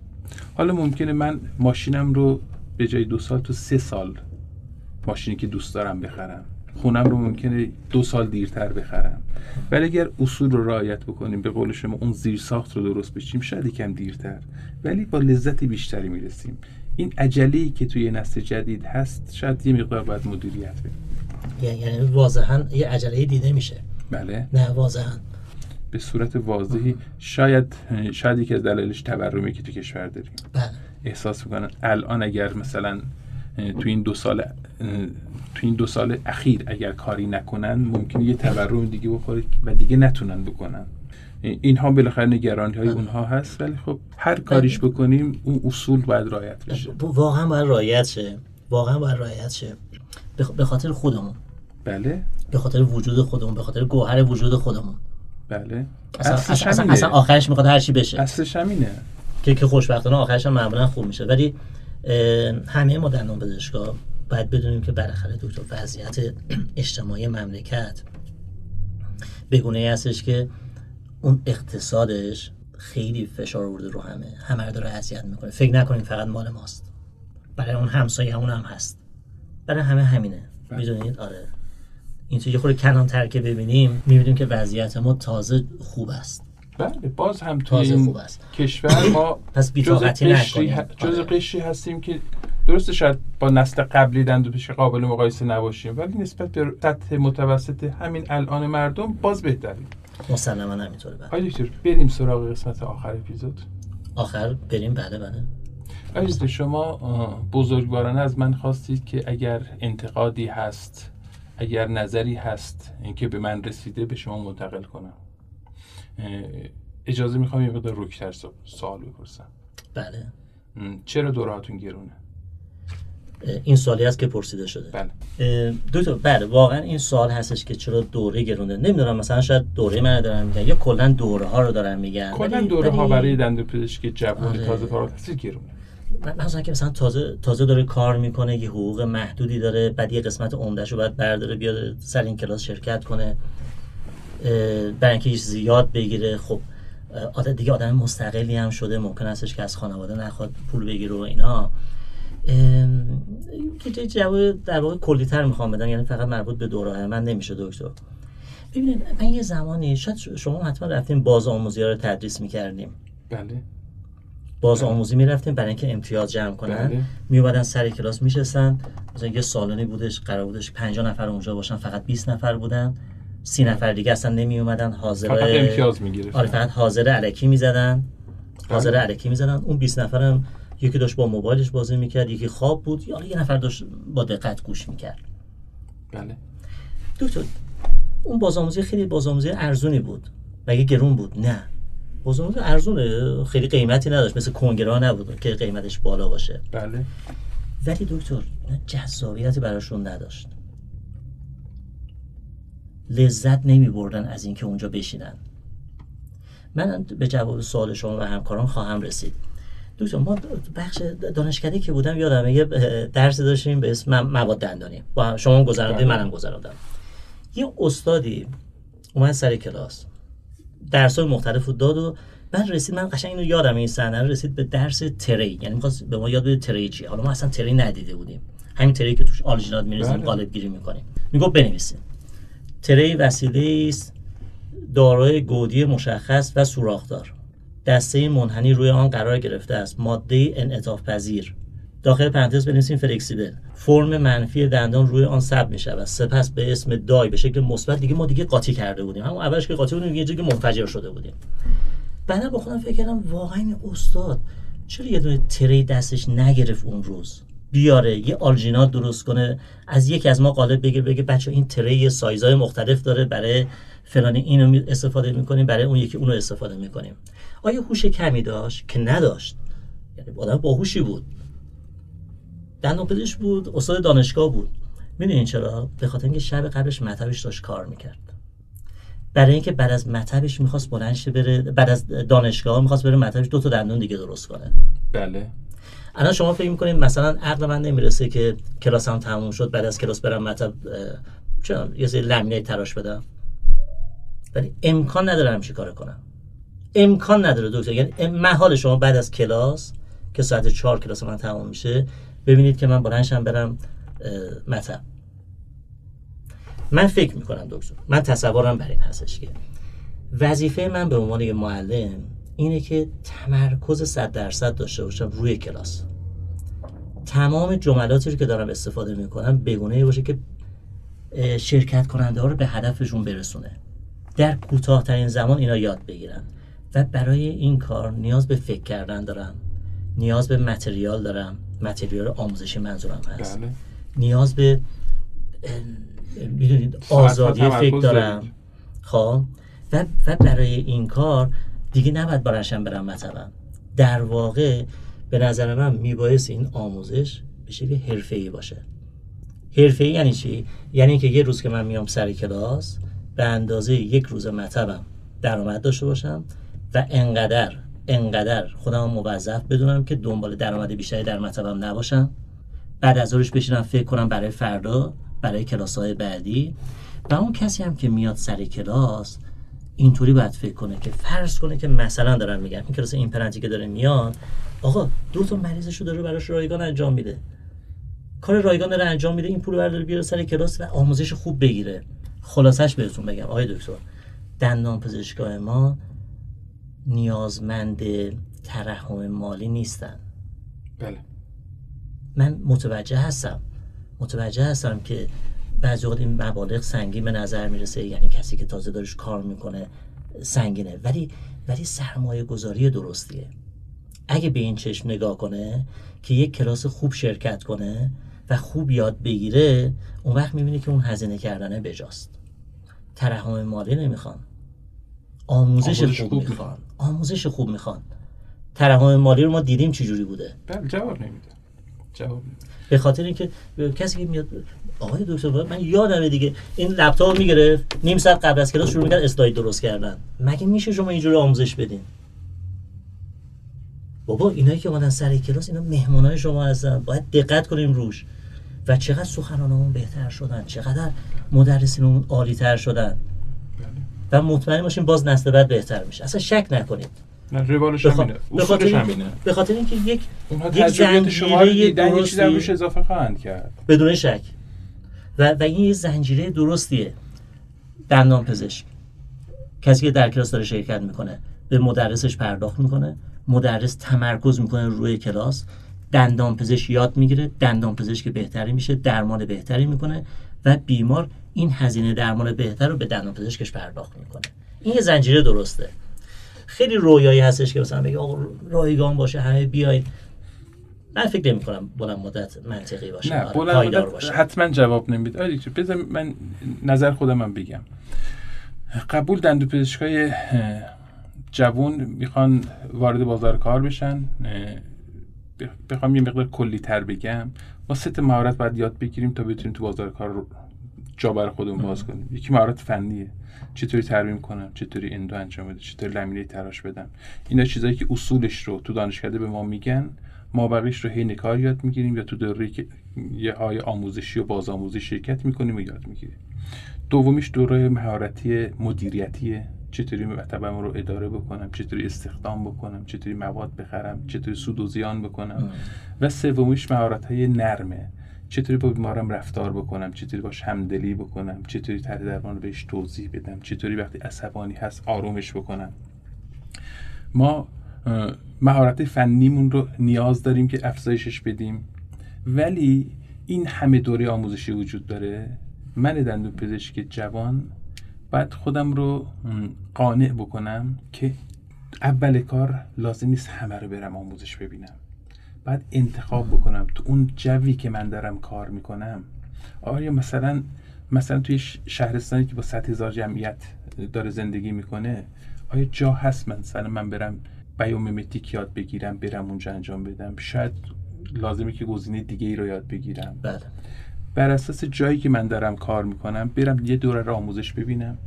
حالا ممکنه من ماشینم رو به جای دو سال تو سه سال ماشینی که دوست دارم بخرم. خونم رو ممکنه دو سال دیرتر بخرم. ولی اگر اصول رو رعایت بکنیم به قول شما اون زیر ساخت رو درست بشیم شاید یکم دیرتر. ولی با لذت بیشتری می‌رسیم. این عجله که توی نسل جدید هست شاید یه مقدار باید مدیریت بدیم یعنی واضحا یه عجله دیده میشه. بله. نه واضحا. به صورت واضحی شاید شاید یکی از دلایلش تورمی که تو کشور داریم. بله. احساس می‌کنن الان اگر مثلا تو این دو سال تو این دو سال اخیر اگر کاری نکنن ممکنه یه تورم دیگه بخوره و دیگه نتونن بکنن. اینها بالاخره نگرانی های اونها هست ولی خب هر کاریش بکنیم اون اصول باید رعایت بشه. واقعا باید رعایت شه. واقعا باید رعایت شه. به خاطر خودمون. بله. به خاطر وجود خودمون به خاطر گوهر وجود خودمون. بله. اصلا, اصلا, اصلا, آخرش می‌خواد هر چی بشه. اصلش همینه. که که خوشبختانه آخرش هم معمولا خوب میشه. ولی همه ما دندان پزشکا باید بدونیم که بالاخره دکتر وضعیت اجتماعی مملکت بگونه ای هستش که اون اقتصادش خیلی فشار آورده رو همه. همه رو داره اذیت می‌کنه. فکر نکنیم فقط مال ماست. برای اون همسایه همون هم هست. برای همه همینه. بله. می‌دونید؟ آره. این تو یه خورده کنان ترکه ببینیم می‌بینیم که وضعیت ما تازه خوب است. بله باز هم توی تازه این خوب است. کشور ما پس جز قشری. جز آره. قشری هستیم که درسته شاید با نسل قبلی دندو پیش قابل مقایسه نباشیم ولی نسبت به سطح متوسط همین الان مردم باز بهتریم. مسلما همینطوره بله. آقای دکتر بریم سراغ قسمت آخر اپیزود. آخر بریم بله بله. دکتر شما بزرگوارانه از من خواستید که اگر انتقادی هست اگر نظری هست اینکه به من رسیده به شما منتقل کنم. اجازه می‌خوام یه مقدار رکتر سوال بپرسم. بله. چرا دورهاتون گرونه؟ این سوالی است که پرسیده شده. بله. دو تا بله واقعا این سوال هستش که چرا دوره گرونده؟ نمی‌دونم مثلا شاید دوره من دارن میگن یا کلا دوره ها رو دارن میگن. کلا دوره ها برای دندون پزشکی جوان آره. تازه فارغ التحصیل گرونه. مثلا که مثلا تازه تازه داره کار می‌کنه یه حقوق محدودی داره بعد یه قسمت عمدهشو باید برداره بیاد سر این کلاس شرکت کنه. برای اینکه یه چیزی یاد بگیره خب آدم دیگه آدم مستقلی هم شده ممکن هستش که از خانواده نخواد پول بگیره و اینا. یه جواب در واقع کلیتر می‌خوام بدم یعنی فقط مربوط به دوره من نمیشه دکتر. ببینید من یه زمانی شاید شما حتما رفتیم باز آموزی ها رو تدریس می‌کردیم. بله. باز آموزی می‌رفتیم برای اینکه امتیاز جمع کنن. بله. می اومدن سر کلاس میشستن مثلا یه سالنی بودش قرار بودش 50 نفر اونجا باشن فقط 20 نفر بودن. سی نفر دیگه اصلا نمی اومدن حاضر فقط امتیاز می‌گیره. آره فقط حاضر علکی می‌زدن. حاضر بله. علکی می‌زدن. اون 20 نفرم یکی داشت با موبایلش بازی می‌کرد یکی خواب بود. یا یه نفر داشت با دقت گوش می‌کرد. بله. دکتر اون بازآموزی خیلی بازآموزی ارزونی بود. مگه گرون بود؟ نه. بازآموزی ارزونه. خیلی قیمتی نداشت. مثل کنگره نبود که قیمتش بالا باشه. بله. ولی دکتر نه جذابیتی براشون نداشت. لذت نمی بردن از اینکه اونجا بشینن. من به جواب سوال شما و همکاران خواهم رسید. دکتر ما بخش دانشکده که بودم یادم یه درسی داشتیم به اسم مواد دندانی. با شما گذراندید بله. منم گذراندم. یه استادی اومد سر کلاس. درس های مختلف رو داد و بعد رسید من قشنگ اینو یادم این صحنه رو رسید به درس tray. یعنی می‌خواست به ما یاد بده tray چیه. حالا ما اصلا tray ندیده بودیم. همین tray که توش آلژینات می‌ریزیم بله. قالب گیری می‌کنیم. می‌گفت بنویسیم tray وسیله است دارای گودی مشخص و سوراخدار. دسته منحنی روی آن قرار گرفته است. ماده انعطاف پذیر. داخل پرانتز بنویسیم flexible. فرم منفی دندان روی آن ثبت می شود سپس به اسم die به شکل مثبت دیگه ما دیگه قاطی کرده بودیم. همون اولش که قاطی بودیم یه که منفجر شده بودیم. بعدا با خودم فکر کردم واقعا استاد چرا یه دونه تری دستش نگرفت اون روز؟ بیاره یه آلژینات درست کنه از یکی از ما قالب بگیر بگه بچه این تری سایزهای مختلف داره برای فلانی اینو استفاده می‌کنیم برای اون یکی اونو استفاده می‌کنیم. آیا هوش کمی داشت؟ که نداشت. یعنی آدم باهوشی بود. دندان پزشک بود استاد دانشگاه بود. می‌دونین چرا؟ به خاطر اینکه شب قبلش مطبش داشت کار می‌کرد. برای اینکه بعد از مطبش می‌خواست بلند بره بعد از دانشگاه می‌خواست بره مطبش دو تا دندون دیگه درست کنه. بله. الان شما فکر می‌کنید مثلا عقل من نمی‌رسه که کلاسم تموم شد بعد از کلاس برم مطب چرا یه سری لمینه تراش بدم؟ ولی امکان نداره همچین کار کنم. امکان نداره دکتر. یعنی محال شما بعد از کلاس که ساعت چهار کلاس من تمام میشه ببینید که من بلنشم برم مطب. من فکر می‌کنم دکتر من تصورم بر این هستش که وظیفه من به عنوان یه معلم اینه که تمرکز صد درصد داشته باشم روی کلاس. تمام جملاتی رو که دارم استفاده می‌کنم بگونه باشه که شرکت کننده ها رو به هدفشون برسونه. در کوتاهترین زمان اینا یاد بگیرن و برای این کار نیاز به فکر کردن دارم نیاز به متریال دارم. متریال آموزشی منظورم هست. بله. نیاز به می‌دونید آزادی فکر دارم. خب. و, و برای این کار دیگه نباید بلنشم برم مطبم در واقع به نظر من میبایست این آموزش به شکل حرفه‌ای باشه. حرفه‌ای یعنی چی؟ یعنی که یه روز که من میام سر کلاس به اندازه یک روز مطبم درآمد داشته باشم و انقدر انقدر خودم موظف بدونم که دنبال درآمد بیشتری در مطبم نباشم. بعد از ظهرش بشینم فکر کنم برای فردا برای کلاس های بعدی. و اون کسی هم که میاد سر کلاس اینطوری باید فکر کنه که فرض کنه که مثلا دارم میگم این کلاس این پرنتی که داره میاد آقا دو تا مریضشو داره براش رایگان انجام میده. کار رایگان داره انجام میده این پول برداره بیاره سر کلاس و آموزش خوب بگیره. خلاصش بهتون بگم آقای دکتر. دندان پزشکای ما نیازمند ترحم مالی نیستن. بله. من متوجه هستم. متوجه هستم که بعضی وقت این مبالغ سنگین به نظر می‌رسه یعنی کسی که تازه دارش کار می‌کنه سنگینه. ولی ولی سرمایه گذاری درستیه. اگه به این چشم نگاه کنه که یک کلاس خوب شرکت کنه و خوب یاد بگیره اون وقت می‌بینی که اون هزینه کردنه بجاست. ترحم مالی نمی‌خوان. آموزش, آموزش خوب, خوب می‌خوان. آموزش خوب می‌خوان. ترحم مالی رو ما دیدیم چجوری بوده. بله جواب نمیده. جواب نمیده. به خاطر اینکه کسی که میاد آقای دکتر من یادمه دیگه این لپتاپ می‌گرفت نیم ساعت قبل از کلاس شروع می‌کرد اسلاید درست کردن. مگه میشه شما اینجوری آموزش بدین؟ بابا اینایی که اومدن سر کلاس اینا مهمانای شما هستن. باید دقت کنیم روش. و چقدر سخنانمون بهتر شدن چقدر مدرسینمون عالی تر شدن. بله. و مطمئن باشیم باز نسل بعد بهتر میشه. اصلا شک نکنید. روالش همینه. به خاطر اصولش اینکه- همینه. به خاطر اینکه یک یک تجربیات شما زنجیره دیدن یه چیزی روش اضافه خواهند کرد. بدون شک. و, و این یه زنجیره درستیه. دندان پزشک. کسی که در کلاس داره شرکت می‌کنه به مدرسش پرداخت می‌کنه. مدرس تمرکز می‌کنه روی کلاس. دندان پزشک یاد می‌گیره. دندان پزشک بهتری میشه درمان بهتری می‌کنه و بیمار این هزینه درمان بهتر رو به دندان پزشکش پرداخت می‌کنه. این یه زنجیره درسته. خیلی رویایی هستش که مثلا بگه آقا رایگان باشه همه بیاین من فکر نمی کنم بلند مدت منطقی باشه. نه آره، بلند مدت باشه. حتما جواب نمیده آره بذار من نظر خودم هم بگم. قبول دندو پزشکای جوون می‌خوان وارد بازار کار بشن. بخوام یه مقدار کلی تر بگم. ما سه تا مهارت باید یاد بگیریم تا بتونیم تو بازار کار جا برای خودمون باز کنیم. یکی مهارت فنیه. چطوری ترمیم کنم؟ چطوری اندو انجام بده چطوری لمینه تراش بدم؟ اینا چیزایی که اصولش رو تو دانشکده به ما میگن. ما بقیش رو حین کار یاد می‌گیریم یا تو دوره که یه های آموزشی و بازآموزی شرکت می‌کنیم و یاد می‌گیریم. دومیش دوره مهارتی مدیریتیه. چطوری مطبم رو اداره بکنم؟ چطوری استخدام بکنم؟ چطوری مواد بخرم؟ چطوری سود و زیان بکنم؟ و سومیش مهارت های نرمه. چطوری با بیمارم رفتار بکنم؟ چطوری باش همدلی بکنم؟ چطوری تحت درمان رو بهش توضیح بدم؟ چطوری وقتی عصبانی هست آرومش بکنم؟ ما مهارت فنیمون رو نیاز داریم که افزایشش بدیم. ولی این همه دوره آموزشی وجود داره. من دندون پزشک جوان باید خودم رو قانع بکنم که اول کار لازم نیست همه رو برم آموزش ببینم. باید انتخاب بکنم. تو اون جوی که من دارم کار می‌کنم. آیا مثلا مثلا توی شهرستانی که با 100 هزار جمعیت داره زندگی می‌کنه آیا جا هست من مثلا من برم بیومیمتیک یاد بگیرم برم اونجا انجام بدم؟ شاید لازمه که گزینه دیگه ای رو یاد بگیرم. بله. بر اساس جایی که من دارم کار می‌کنم برم یه دوره رو آموزش ببینم.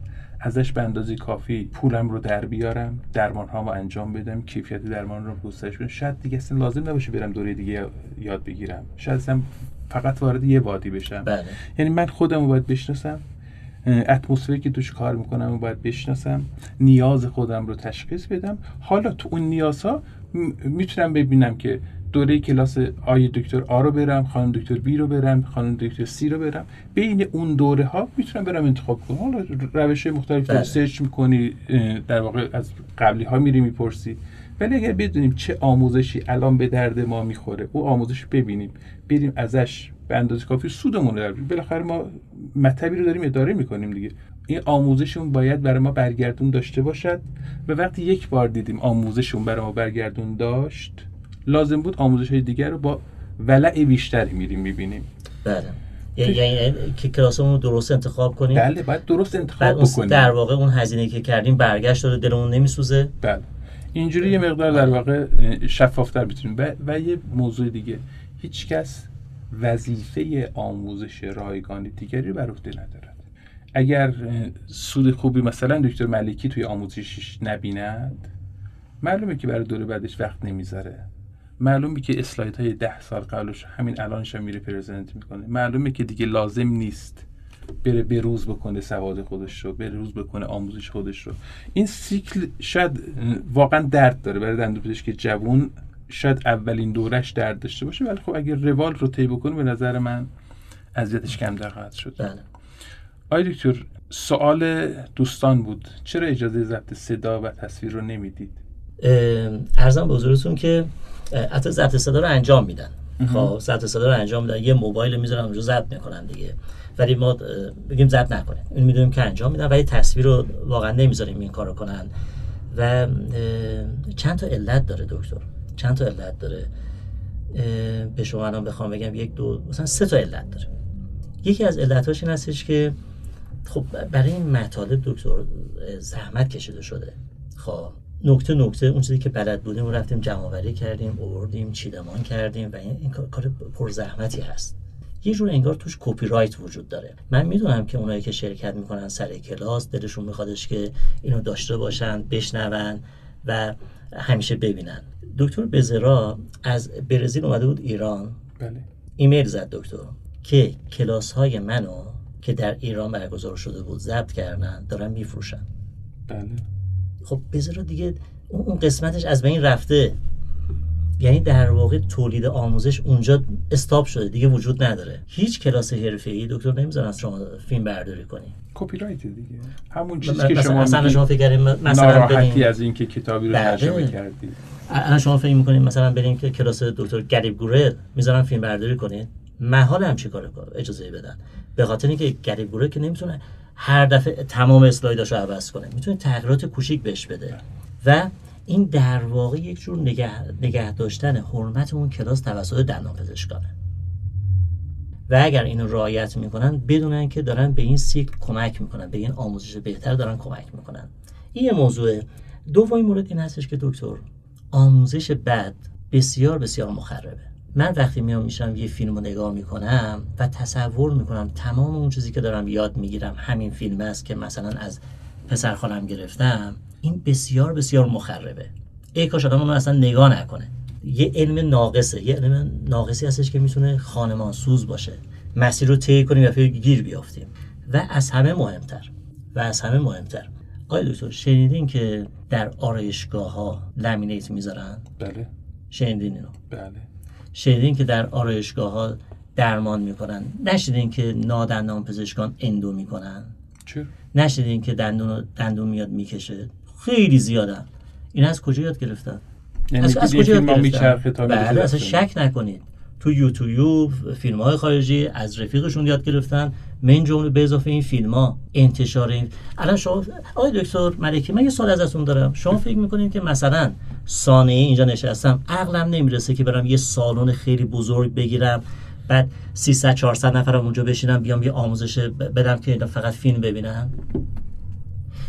ازش به اندازه کافی پولم رو در بیارم درمان ها رو انجام بدم کیفیت درمان رو گسترش بدم شاید دیگه اصلا لازم نباشه برم دوره دیگه یاد بگیرم. شاید اصلا فقط وارد یه وادی بشم. بله. یعنی من خودم رو باید بشناسم اتمسفری که توش کار می‌کنم رو باید بشناسم نیاز خودم رو تشخیص بدم. حالا تو اون نیازها می‌تونم ببینم که دوره کلاس آی دکتر آ رو برم خانم دکتر بی رو برم خانم دکتر سی رو برم. بین اون دوره ها می‌تونم برم انتخاب کنم. حالا روش مختلف بله. سرچ می‌کنی در واقع از قبلی ها میری می‌پرسی. ولی اگر بدونیم چه آموزشی الان به درد ما می‌خوره او آموزش رو ببینیم بریم ازش به اندازه کافی سودمون رو. بالاخره ما مطلبی رو داریم اداره می‌کنیم دیگه. این آموزشمون باید برای ما برگردون داشته باشد. و وقتی یک بار دیدیم آموزشمون برای ما برگردون داشت لازم بود آموزش های دیگر رو با ولع بیشتری میریم می‌بینیم. بله. یعنی یعنی که کلاسمون رو درست انتخاب کنیم. بله باید درست انتخاب بکنیم. در واقع اون هزینه که کردیم برگشت داره دلمون نمیسوزه. بله. اینجوری یه مقدار در واقع شفافتر می‌تونیم و, و یه موضوع دیگه. هیچ کس وظیفه آموزش رایگانی دیگری بر عهده ندارد. اگر سود خوبی مثلا دکتر ملکی توی آموزشش نبیند معلومه که برای دوره بعدش وقت نمی‌ذاره. معلومه که اسلاید های ده سال قبلش همین الانش هم میره پرزنت می‌کنه. معلومه که دیگه لازم نیست بره بروز بکنه سواد خودش رو بروز بکنه آموزش خودش رو. این سیکل شاید واقعا درد داره برای دندوپزشک جوون شاید اولین دورش درد داشته باشه ولی خب اگر روال رو طی بکنه به نظر من اذیتش کمتر خواهد شد. بله. آی دکتر سوال دوستان بود چرا اجازه ضبط صدا و تصویر رو نمی‌دید؟ ارزم به حضورتون که حتی ضبط صدا رو انجام میدن. خب ضبط صدا رو انجام میدن. یه موبایل می‌ذارن اونجا ضبط می‌کنن دیگه. ولی ما بگیم ضبط نکنیم. این می‌دونیم که انجام میدن ولی تصویر رو واقعا نمی‌ذاریم این کارو کنن. و چند تا علت داره دکتر؟ چند تا علت داره؟ به شما الان بخوام بگم یک دو مثلا سه تا علت داره. یکی از علتاش این هستش که خب برای این مطالب دکتر زحمت کشیده شده. خب نکته نکته اون چیزی که بلد بودیم رفتیم جمع کردیم آوردیم چیدمان کردیم و این, این کار کار پرزحمتی هست. یه جور انگار توش کپی رایت وجود داره. من می‌دونم که اونایی که شرکت می‌کنن سر کلاس دلشون میخوادش که اینو داشته باشن بشنون و همیشه ببینن. دکتر بزرا از برزیل اومده بود ایران. بله. ایمیل زد دکتر که کلاس های منو که در ایران برگزار شده بود ضبط کردن دارن میفروشن. بله. خب بذار دیگه اون قسمتش از بین رفته. یعنی در واقع تولید آموزش اونجا استاپ شده دیگه وجود نداره. هیچ کلاس حرفه‌ای دکتر نمی‌ذارن از شما فیلم برداری کنی. کپی رایت دیگه. همون چیزی که مثلا شما میگید شما فکر کردین مثلا بریم از اینکه کتابی رو بله. ترجمه کردی. الان شما فکر می‌کنید مثلا بریم که کلاس دکتر گریب گورل می‌ذارن فیلم برداری کنید محال هم چی کار اجازه بدن. به خاطر اینکه گریب گورل که نمی‌تونه هر دفعه تمام اسلایداشو عوض کنه. می‌تونه تغییرات کوچیک بهش بده. و این در واقع یک جور نگه, نگه داشتن حرمت اون کلاس توسط دندان پزشکانه. و اگر اینو رعایت می‌کنن بدونن که دارن به این سیکل کمک می‌کنن به این آموزش بهتر دارن کمک می‌کنن. این یه موضوعه دومین مورد این هستش که دکتر آموزش بد بسیار بسیار مخربه. من وقتی میام میشم یه فیلم رو نگاه می‌کنم و تصور می‌کنم تمام اون چیزی که دارم یاد می‌گیرم همین فیلم است که مثلا از پسر خالم گرفتم این بسیار بسیار مخربه. ای کاش آدم اونو اصلا نگاه نکنه. یه علم ناقصه یه علم ناقصی هستش که می‌تونه خانمان سوز باشه. مسیر رو طی کنیم و گیر بیافتیم. و از همه مهمتر. و از همه مهمتر. آقای دکتر شنیدین که در آرایشگاه ها لمینیت می‌ذارن؟ بله. شنیدین اینو؟ بله. شنیدین که در آرایشگاه ها درمان می‌کنن. نشنیدین که نادندان پزشکان اندو می‌کنن. چرا؟ نشنیدین که دندون دندون میاد می‌کشه. خیلی زیادن این از کجا یاد گرفتن؟ یعنی از, از کجا یاد گرفتن؟ بله اصلا. شک نکنید. تو یوتیوب فیلم های خارجی از رفیقشون یاد گرفتن. من جمله به اضافه این فیلم ها انتشار این. الان شما آقای دکتر ملکی من یه سوال ازتون دارم. شما فکر می‌کنید که مثلا سانحه اینجا نشستم عقلم نمی‌رسه که برم یه سالن خیلی بزرگ بگیرم بعد 300 400 نفرم اونجا بشینم بیام یه آموزش بدم که اینا فقط فیلم ببینن؟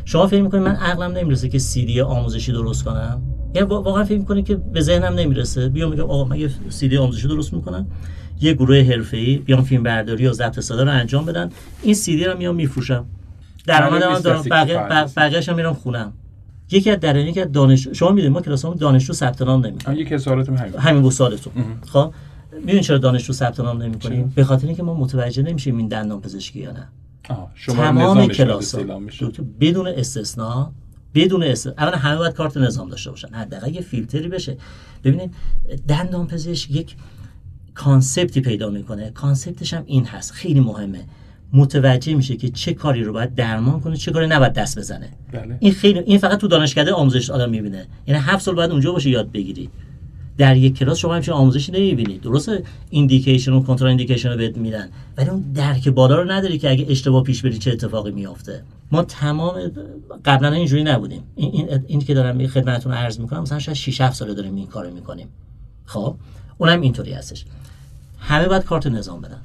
شما فکر می‌کنید من عقلم نمی‌رسه که سی دی آموزشی درست کنم؟ یعنی وا- واقعا فکر می‌کنید که به ذهنم نمی‌رسه؟ بیام میگم آقا من یه سی دی آموزشی درست می‌کنم. یه گروه حرفه‌ای بیام فیلم برداری و ضبط صدا رو انجام بدن. این سی دی رو میام میفروشم. درآمد من دارم بقیه کفایت بق- نیست. بقیه‌اش هم میرم خونم. یکی از درانی که دانش شما می‌دونید ما کلاسامون دانشجو ثبت نام نمی‌کنیم. یکی از سوالاتم همین همین بود. خب می‌دونید چرا دانشجو ثبت نام نمی‌کنیم؟ به خاطر اینکه ما متوجه نمیشیم این دندان پزشکی یا نه. آه، شما تمام کلاس بدون استثنا بدون استثنا اولا همه باید کارت نظام داشته باشن. حداقل یه فیلتری بشه. ببینید دندان پزشک یک concept ی پیدا می‌کنه. concept ش هم این هست. خیلی مهمه. متوجه میشه که چه کاری رو باید درمان کنه چه کاری نباید دست بزنه. بله. این خیلی این فقط تو دانشکده آموزش آدم می‌بینه. یعنی هفت سال باید اونجا باشه یاد بگیری. در یک کلاس شما همچین آموزشی نمی‌بینی. درسته؟ ایندیکیشن و کنترل ایندیکیشن رو بهت میدن. ولی اون درک بالا رو نداری که اگه اشتباه پیش بری چه اتفاقی میافته. ما تمام قبلا اینجوری نبودیم. این این, این که دارم خدمتتون عرض می‌کنم مثلا شاید 6 7 ساله داریم این کارو می‌کنیم. خب؟ اونم اینطوری هستش. همه باید کارت نظام بدن.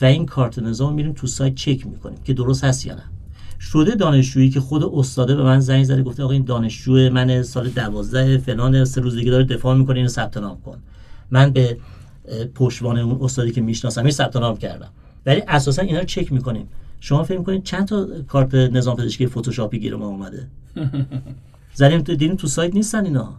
و این کارت نظام میریم تو سایت چک می‌کنیم که درست هست یا نه. شده دانشجویی که خود استاده به من زنگ زده گفته آقا این دانشجو من سال دوازده فلان سه روز دیگه داره دفاع می‌کنه اینو ثبت نام کن. من به پشتوانه اون استادی که می‌شناسم این ثبت نام کردم. ولی اساسا اینا رو چک می‌کنیم. شما فکر می‌کنید چند تا کارت نظام پزشکی فتوشاپی گیر ما اومده؟ زدیم تو دیدیم تو سایت نیستن اینا؟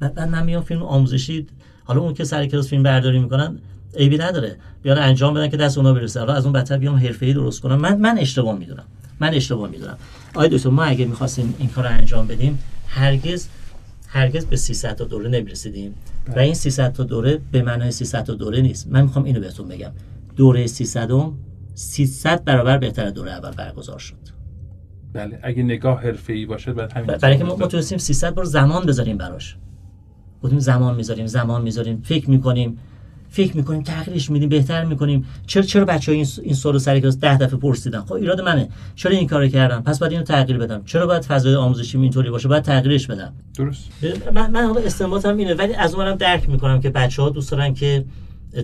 بعد من میام فیلم آموزشی حالا اون که سر کلاس فیلم برداری می‌کنن عیبی نداره. بیان انجام بدن که دست اونا برسه. حالا از اون بدتر بیام حرفه‌ای درست کنم. من من اشتباه می‌دونم. من اشتباه می‌دونم. آیا دوستان ما اگه می‌خواستیم این کار رو انجام بدیم هرگز هرگز به 300 تا دوره نمی‌رسیدیم. و بله. این 300 تا دوره به معنای 300 تا دوره نیست. من می‌خوام اینو بهتون بگم. دوره 300 م 300 برابر بهتر از دوره اول برگزار شد. بله. اگه نگاه حرفه‌ای باشه بعد همین برای اینکه ما متوسیم 300 بار زمان بذاریم براش. بودیم زمان می‌ذاریم زمان می‌ذاریم. فکر می‌کنیم فکر می‌کنیم تغییرش میدیم بهتر می‌کنیم. چرا چرا بچه این این سوال سر کلاس 10 دفعه پرسیدن؟ خب ایراد منه. چرا این کارو کردم؟ پس باید اینو تغییر بدم. چرا باید فضای آموزشی اینطوری باشه؟ باید تغییرش بدم. درست. من من حالا استنباطم اینه ولی از اونم درک می‌کنم که بچه ها دوست دارن که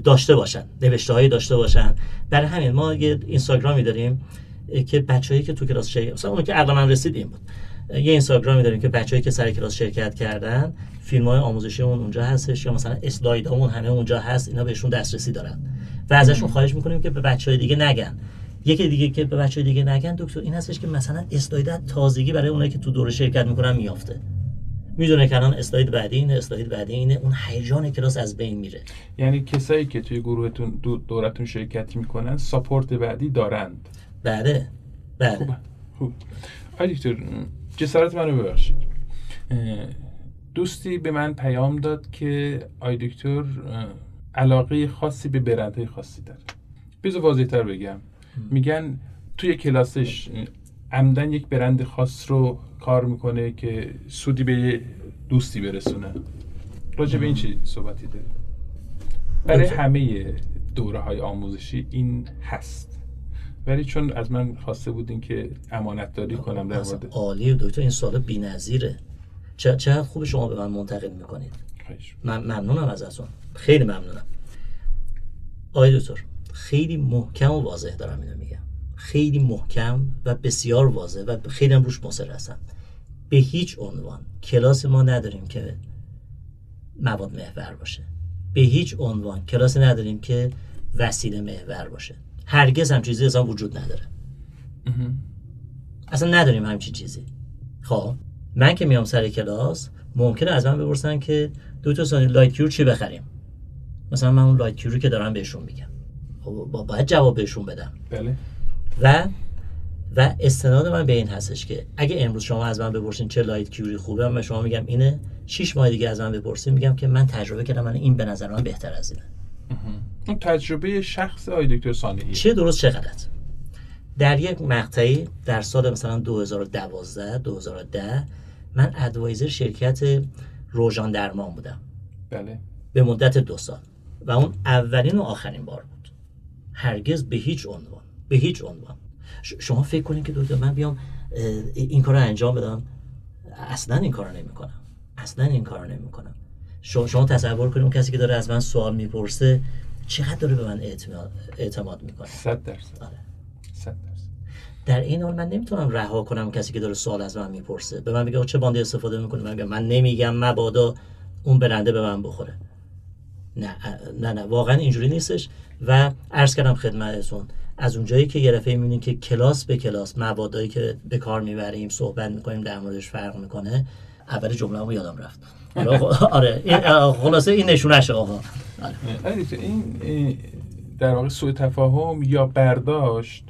داشته باشن نوشته هایی داشته باشن. برای همین ما یه اینستاگرامی داریم که بچه‌ای که تو کلاس شرکت مثلا اون که عقل من رسید این بود. یه اینستاگرامی داریم که بچه‌ای که سر کلاس شرکت کردن فیلم های آموزشیمون اونجا هستش یا مثلا اسلایدامون همه اونجا هست اینا بهشون دسترسی دارن. و ازشون خواهش می‌کنیم که به بچهای دیگه نگن. یکی دیگه که به بچهای دیگه نگن دکتر این هستش که مثلا اسلاید تازگی برای اونایی که تو دوره شرکت می‌کنن میافته می‌دونه که الان اسلاید بعدی اینه اسلاید بعدی اینه. اون هیجان کلاس از بین میره. یعنی کسایی که توی گروهتون دو دورتون شرکت می‌کنن ساپورت بعدی دارند. بله. بله. خوب. دکتر جسارت منو ببخشید. دوستی به من پیام داد که آی دکتر علاقه خاصی به برندهای خاصی داره. بذار واضح تر بگم میگن توی کلاسش عمدن یک برند خاص رو کار می‌کنه که سودی به دوستی برسونه. راجع به این چی صحبتی داری برای. همه دوره های آموزشی این هست. ولی چون از من خواسته بودین که امانت داری کنم در مورد عالی دکتر این سوال بی‌نظیره. چه چقدر خوب شما به من منتقل می‌کنید. من ممنونم ازتون. خیلی ممنونم. آقای دکتر خیلی محکم و واضح دارم اینو میگم. خیلی محکم و بسیار واضح و خیلی هم روش مصر هستم. به هیچ عنوان کلاس ما نداریم که مواد محور باشه. به هیچ عنوان کلاس نداریم که وسیله محور باشه. هرگز هم چیزی اصلا وجود نداره. اصلا نداریم همچین چیزی. خب من که میام سر کلاس ممکنه از من بپرسن که دکتر صانعی light cure چی بخریم؟ مثلا من اون light cure که دارم بهشون میگم. خب با- باید جواب بهشون بدم. بله. و و استناد من به این هستش که اگه امروز شما از من بپرسین چه light cure ی خوبه من به شما میگم اینه شش ماه دیگه از من بپرسین میگم که من تجربه کردم من این به نظر من بهتر از اینه. اون تجربه شخص آی دکتر صانعی چه درست چه غلط؟ در یک مقطعی در سال مثلا 2012 2010 من ادوایزر شرکت روژان درمان بودم. بله. به مدت دو سال. و اون اولین و آخرین بار بود. هرگز به هیچ عنوان به هیچ عنوان. شما فکر کنید که دکتر من بیام این کار رو انجام بدم؟ اصلا این کار رو نمی کنم اصلا این کار رو نمی کنم شما تصور کنید اون کسی که داره از من سوال می‌پرسه چقدر داره به من اعتماد, اعتماد می‌کنه؟ صد درصد. آره. صد درصد. در این حال من نمی‌تونم رها کنم کسی که داره سوال از من می‌پرسه. به من میگه چه باندی استفاده می‌کنه من میگم من نمیگم مبادا اون برنده به من بخوره. نه نه نه واقعا اینجوری نیستش. و عرض کردم خدمتتون از اونجایی که یه دفعه می‌بینید که کلاس به کلاس موادایی که به کار می‌بریم صحبت می‌کنیم در موردش فرق می‌کنه اول جمله یادم رفت. آره این خلاصه این نشونشه آقا. آره. این در واقع سوء تفاهم یا برداشت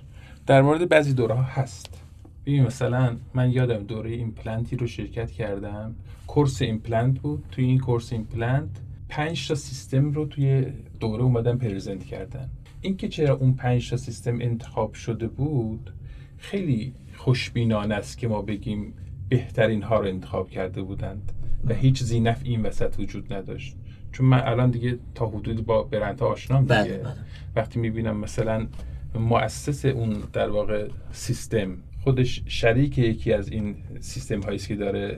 در مورد بعضی دوره ها هست. ببین مثلا من یادم دوره ایمپلنتی رو شرکت کردم. course ایمپلنت بود. توی این course ایمپلنت پنج تا سیستم رو توی دوره اومدن present کردن. اینکه چرا اون پنج تا سیستم انتخاب شده بود خیلی خوشبینانه است که ما بگیم بهترین ها رو انتخاب کرده بودند. و هیچ زینف این وسط وجود نداشت. چون من الان دیگه تا حدودی با برندها آشنام بله، دیگه بله. وقتی می‌بینم مثلا مؤسس اون در واقع سیستم خودش شریک یکی از این سیستم هایی که داره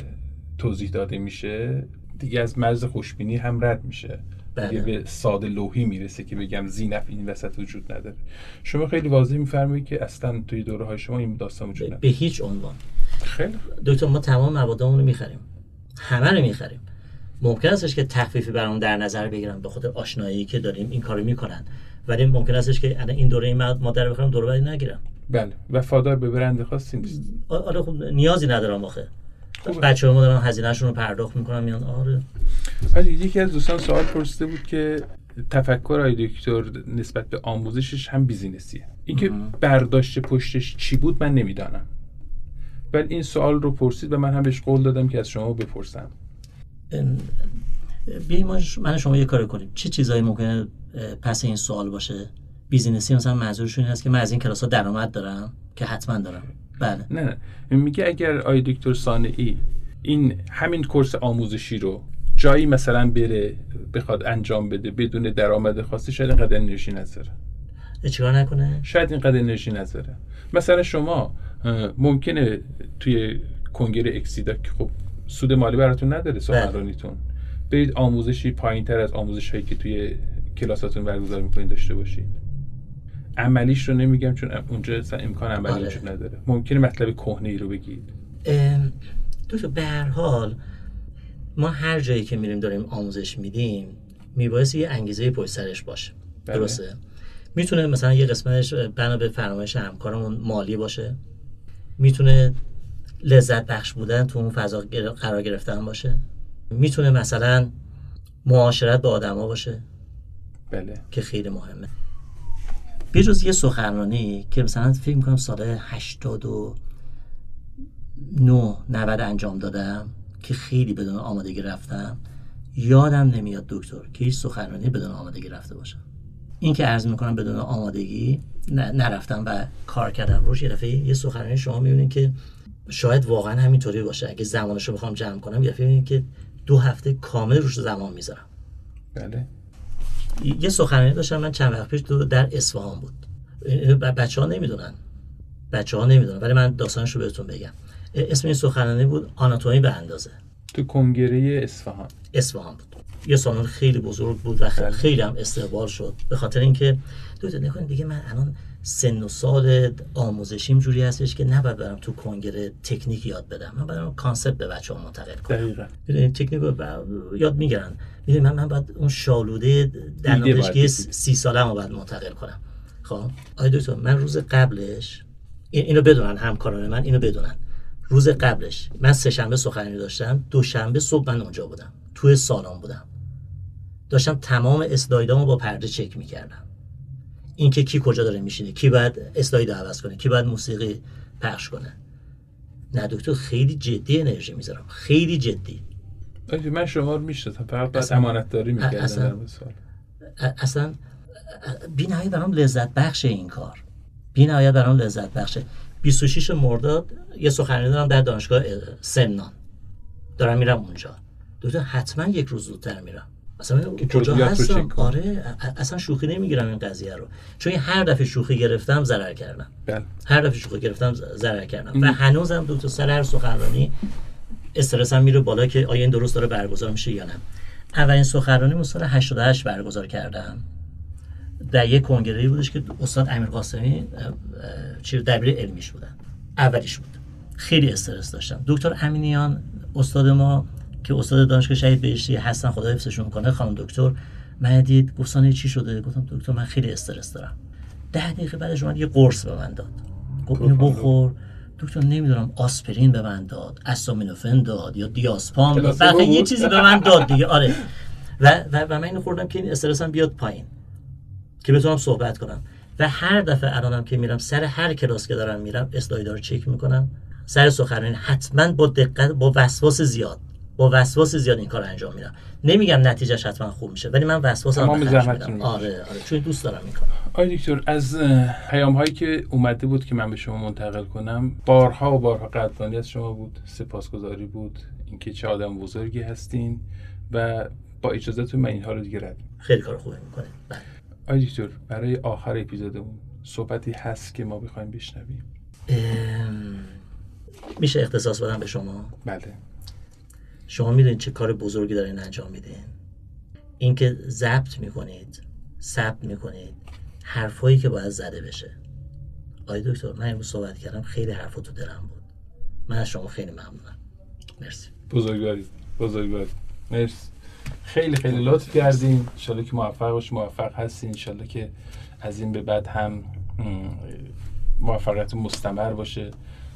توضیح داده میشه دیگه از مرز خوشبینی هم رد میشه. دیگه بله. به ساده لوحی می‌رسه که بگم زینف این وسط وجود نداره. شما خیلی واضح میفرمایید که اصلا توی دوره های شما این داستان وجود به نداره. هیچ عنوان. خیلی دکتر ما تمام موادمون رو می‌خریم. همه رو می‌خریم. ممکن استش که تخفیفی برام در نظر بگیرم به خاطر آشنایی که داریم این کارو می‌کنن. ولی ممکن استش که الان این دوره این مادر بخرم دوره بعدی نگیرم. بله. وفادار به برند خاصی نیست. آره خب نیازی ندارم آخه. خوبه. بچه ما دارن هزینهشون رو پرداخت می‌کنن میان آره. ولی یکی از دوستان سوال پرسیده بود که تفکر آقای دکتر نسبت به آموزشش هم بیزینسیه. اینکه برداشت پشتش چی بود؟ من نمی‌دانم. ولی این سوال رو پرسید و من هم بهش قول دادم که از شما بپرسم. بیاییم من شما یه کار کنیم. چه چیزایی ممکنه پشت این سوال باشه؟ business ی مثلا منظورشون این هست که من از این کلاس ها درآمد دارم که حتما دارم. بله. نه نه. میگه اگر آی دکتر صانعی این همین course آموزشی رو جایی مثلا بره بخواد انجام بده بدون درآمد خاصی شاید اینقدر انرژی نذاره. چیکار نکنه. شاید اینقدر انرژی نذاره. مثلا شما ممکنه توی کنگره اکسیدا که خب سود مالی براتون نداره بله. سخنرانیتون برید آموزشی پایین تر از آموزش هایی که توی کلاساتون برگزار می‌کنید داشته باشید عملیش رو نمیگم چون اونجا امکان عملی آره. وجود نداره ممکنه مطلب کهنه ای رو بگید دو به هر حال ما هر جایی که میریم داریم آموزش میدیم میبایستی یه انگیزه پشت سرش باشه بله. درسته می‌تونه مثلا یه قسمتش بنا به فرمایش همکارمون مالی باشه؟ می‌تونه لذت بخش بودن تو اون فضا قرار گرفتن باشه؟ می‌تونه مثلا معاشرت با آدما باشه؟ بله. که خیلی مهمه. جز یه سخنرانی که مثلا فکر می‌کنم سال 89 90 انجام دادم که خیلی بدون آمادگی رفتم یادم نمیاد دکتر که هیچ سخنرانی بدون آمادگی رفته باشم این که عرض می‌کنم بدون آمادگی نرفتم و کار کردم روش یه دفعه یه سخنرانی شما می‌بینید که شاید واقعا همینطوری باشه. اگه زمانش رو بخوام جمع کنم یه دفعه که دو هفته کامل روش زمان می‌ذارم. بله. یه سخنرانی داشتم من چند وقت پیش در اصفهان بود. بچه ها نمی‌دونن. بچه ها نمی‌دونن ولی من داستانش رو بهتون بگم. اسم این سخنرانی بود آناتومی به اندازه. تو کنگره اصفهان. اصفهان بود. یه سالن خیلی بزرگ بود و بله. خیلی هم استقبال شد. به خاطر اینکه دو نکنید دیگه من الان سن و سال آموزشیم جوری هستش که نباید برم تو کنگره تکنیک یاد بدم. من برم concept به بچه ها منتقل کنم. دقیقا. تکنیک رو یاد می‌گیرن. من من باید اون شالوده در سی ساله هم باید منتقل کنم. خب؟ آی دکتر من روز قبلش اینو بدونن همکاران من اینو بدونن. روز قبلش من سه شنبه سخنرانی داشتم دوشنبه صبح من اونجا بودم. توی سالن بودم. داشتم تمام اسلایدامو با پرده چک می‌کردم. اینکه کی کجا داره میشینه کی باید اسلاید عوض کنه کی باید موسیقی پخش کنه. نه دکتر خیلی جدی انرژی می‌ذارم خیلی جدی. من شما رو می‌شناسم فقط بعد امانت داری می‌کردم اصلا, اصلا بی نهایت برام لذت بخش این کار. بی نهایت برام لذت بخشه 26 مرداد یه سخنرانی دارم در دانشگاه سمنان. دارم میرم اونجا. دکتر حتما یک روز زودتر میرم. اصلا کجا هستم؟ آره اصلا شوخی نمی‌گیرم این قضیه رو. چون هر دفعه شوخی گرفتم ضرر کردم. بله. هر دفعه شوخی گرفتم ضرر کردم. و هنوزم دو تا سر هر سخنرانی استرسم میره بالا که آیا این درست داره برگزار میشه یا نه. اولین سخنرانی سال 88 برگزار کردم. در یک کنگره بودش که استاد امیر قاسمی چی دبیر علمیش بودن. اولیش بود. خیلی استرس داشتم. دکتر امینیان استاد ما که استاد دانشگاه شهید بهشتی هستن خدا حفظشون کنه خانم دکتر. من دید گفتن چی شده؟ گفتم دکتر من خیلی استرس دارم. ده دقیقه بعدش اومد یه قرص به من داد. گفت اینو بخور. دکتر نمی‌دونم آسپرین به من داد استامینوفن داد یا دیاسپام داد. یه چیزی به من داد دیگه. آره. و, و, و من اینو خوردم که این استرسم بیاد پایین. که بتونم صحبت کنم. و هر دفعه الانم که میرم سر هر کلاس که دارم میرم اسلایدار چک می‌کنم. سر سخنرانی حتما با دقت با وسواس زیاد. با وسواس زیاد این کار انجام میدم. نمیگم نتیجهش حتما خوب میشه ولی من وسواس هم میدم. آره آره چون دوست دارم این کار آقای دکتر از پیام هایی که اومده بود که من به شما منتقل کنم بارها و بارها قدردانی از شما بود سپاسگزاری بود اینکه چه آدم بزرگی هستین و با اجازهتون من اینها رو دیگه رد خیلی کار خوبی می‌کنه بله. آقای دکتر برای آخر اپیزودمون صحبتی هست که ما بخوایم بشنویم. میشه اختصاص بدم به شما؟ بله. شما می‌دونید چه کار بزرگی دارین انجام میدین. اینکه ضبط می‌کنید ثبت می‌کنید حرفایی که باید زده بشه. آقای دکتر من امروز صحبت کردم خیلی حرفا تو دلم بود. من از شما خیلی ممنونم. مرسی. بزرگواری بزرگواری. مرسی. خیلی خیلی لطف کردین. انشالله که موفق باشی موفق هستین. انشالله که از این به بعد هم موفقیت مستمر باشه.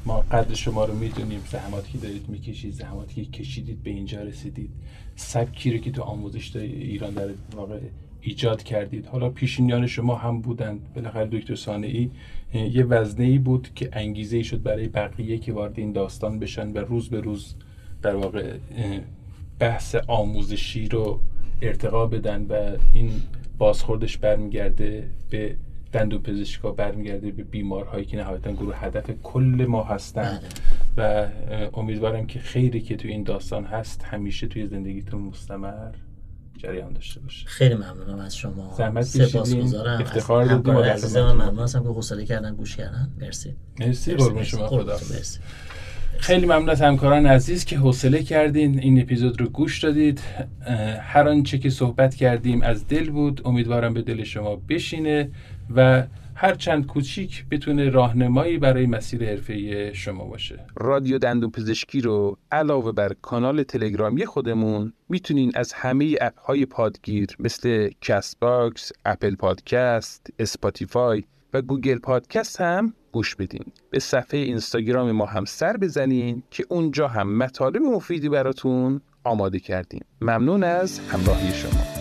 ما قدر شما رو می‌دونیم زحماتی که دارید می‌کشید زحماتی که کشیدید به اینجا رسیدید. سبکی رو که تو آموزش ایران در واقع ایجاد کردید. حالا پیشینیان شما هم بودند بالاخره دکتر سانعی یه وزنه ای بود که انگیزه ای شد برای بقیه که وارد این داستان بشن و روز به روز در واقع بحث آموزشی رو ارتقا بدن و این بازخوردش برمیگرده به دندو پزشکا برمیگرده به بیمارهایی که نهایتا گروه هدف کل ما هستن. بله. و امیدوارم که خیری که توی این داستان هست همیشه توی زندگیتون مستمر جریان داشته باشه. خیلی ممنونم از شما. زحمت سپاسگزارم. افتخار دادیم عزیز من ممنون هستم که حوصله کردن گوش کردن. مرسی. مرسی. قربون شما خدا خیلی ممنون از همکاران عزیز که حوصله کردین این اپیزود رو گوش دادید. هر آنچه که صحبت کردیم از دل بود. امیدوارم به دل شما بشینه. و هر چند کوچیک بتونه راهنمایی برای مسیر حرفه شما باشه. رادیو دندون پزشکی رو علاوه بر کانال تلگرامی خودمون می‌تونین از همه اپ های پادگیر مثل کست باکس، اپل پادکست، اسپاتیفای و گوگل پادکست هم گوش بدین. به صفحه اینستاگرام ما هم سر بزنین که اونجا هم مطالب مفیدی براتون آماده کردیم. ممنون از همراهی شما.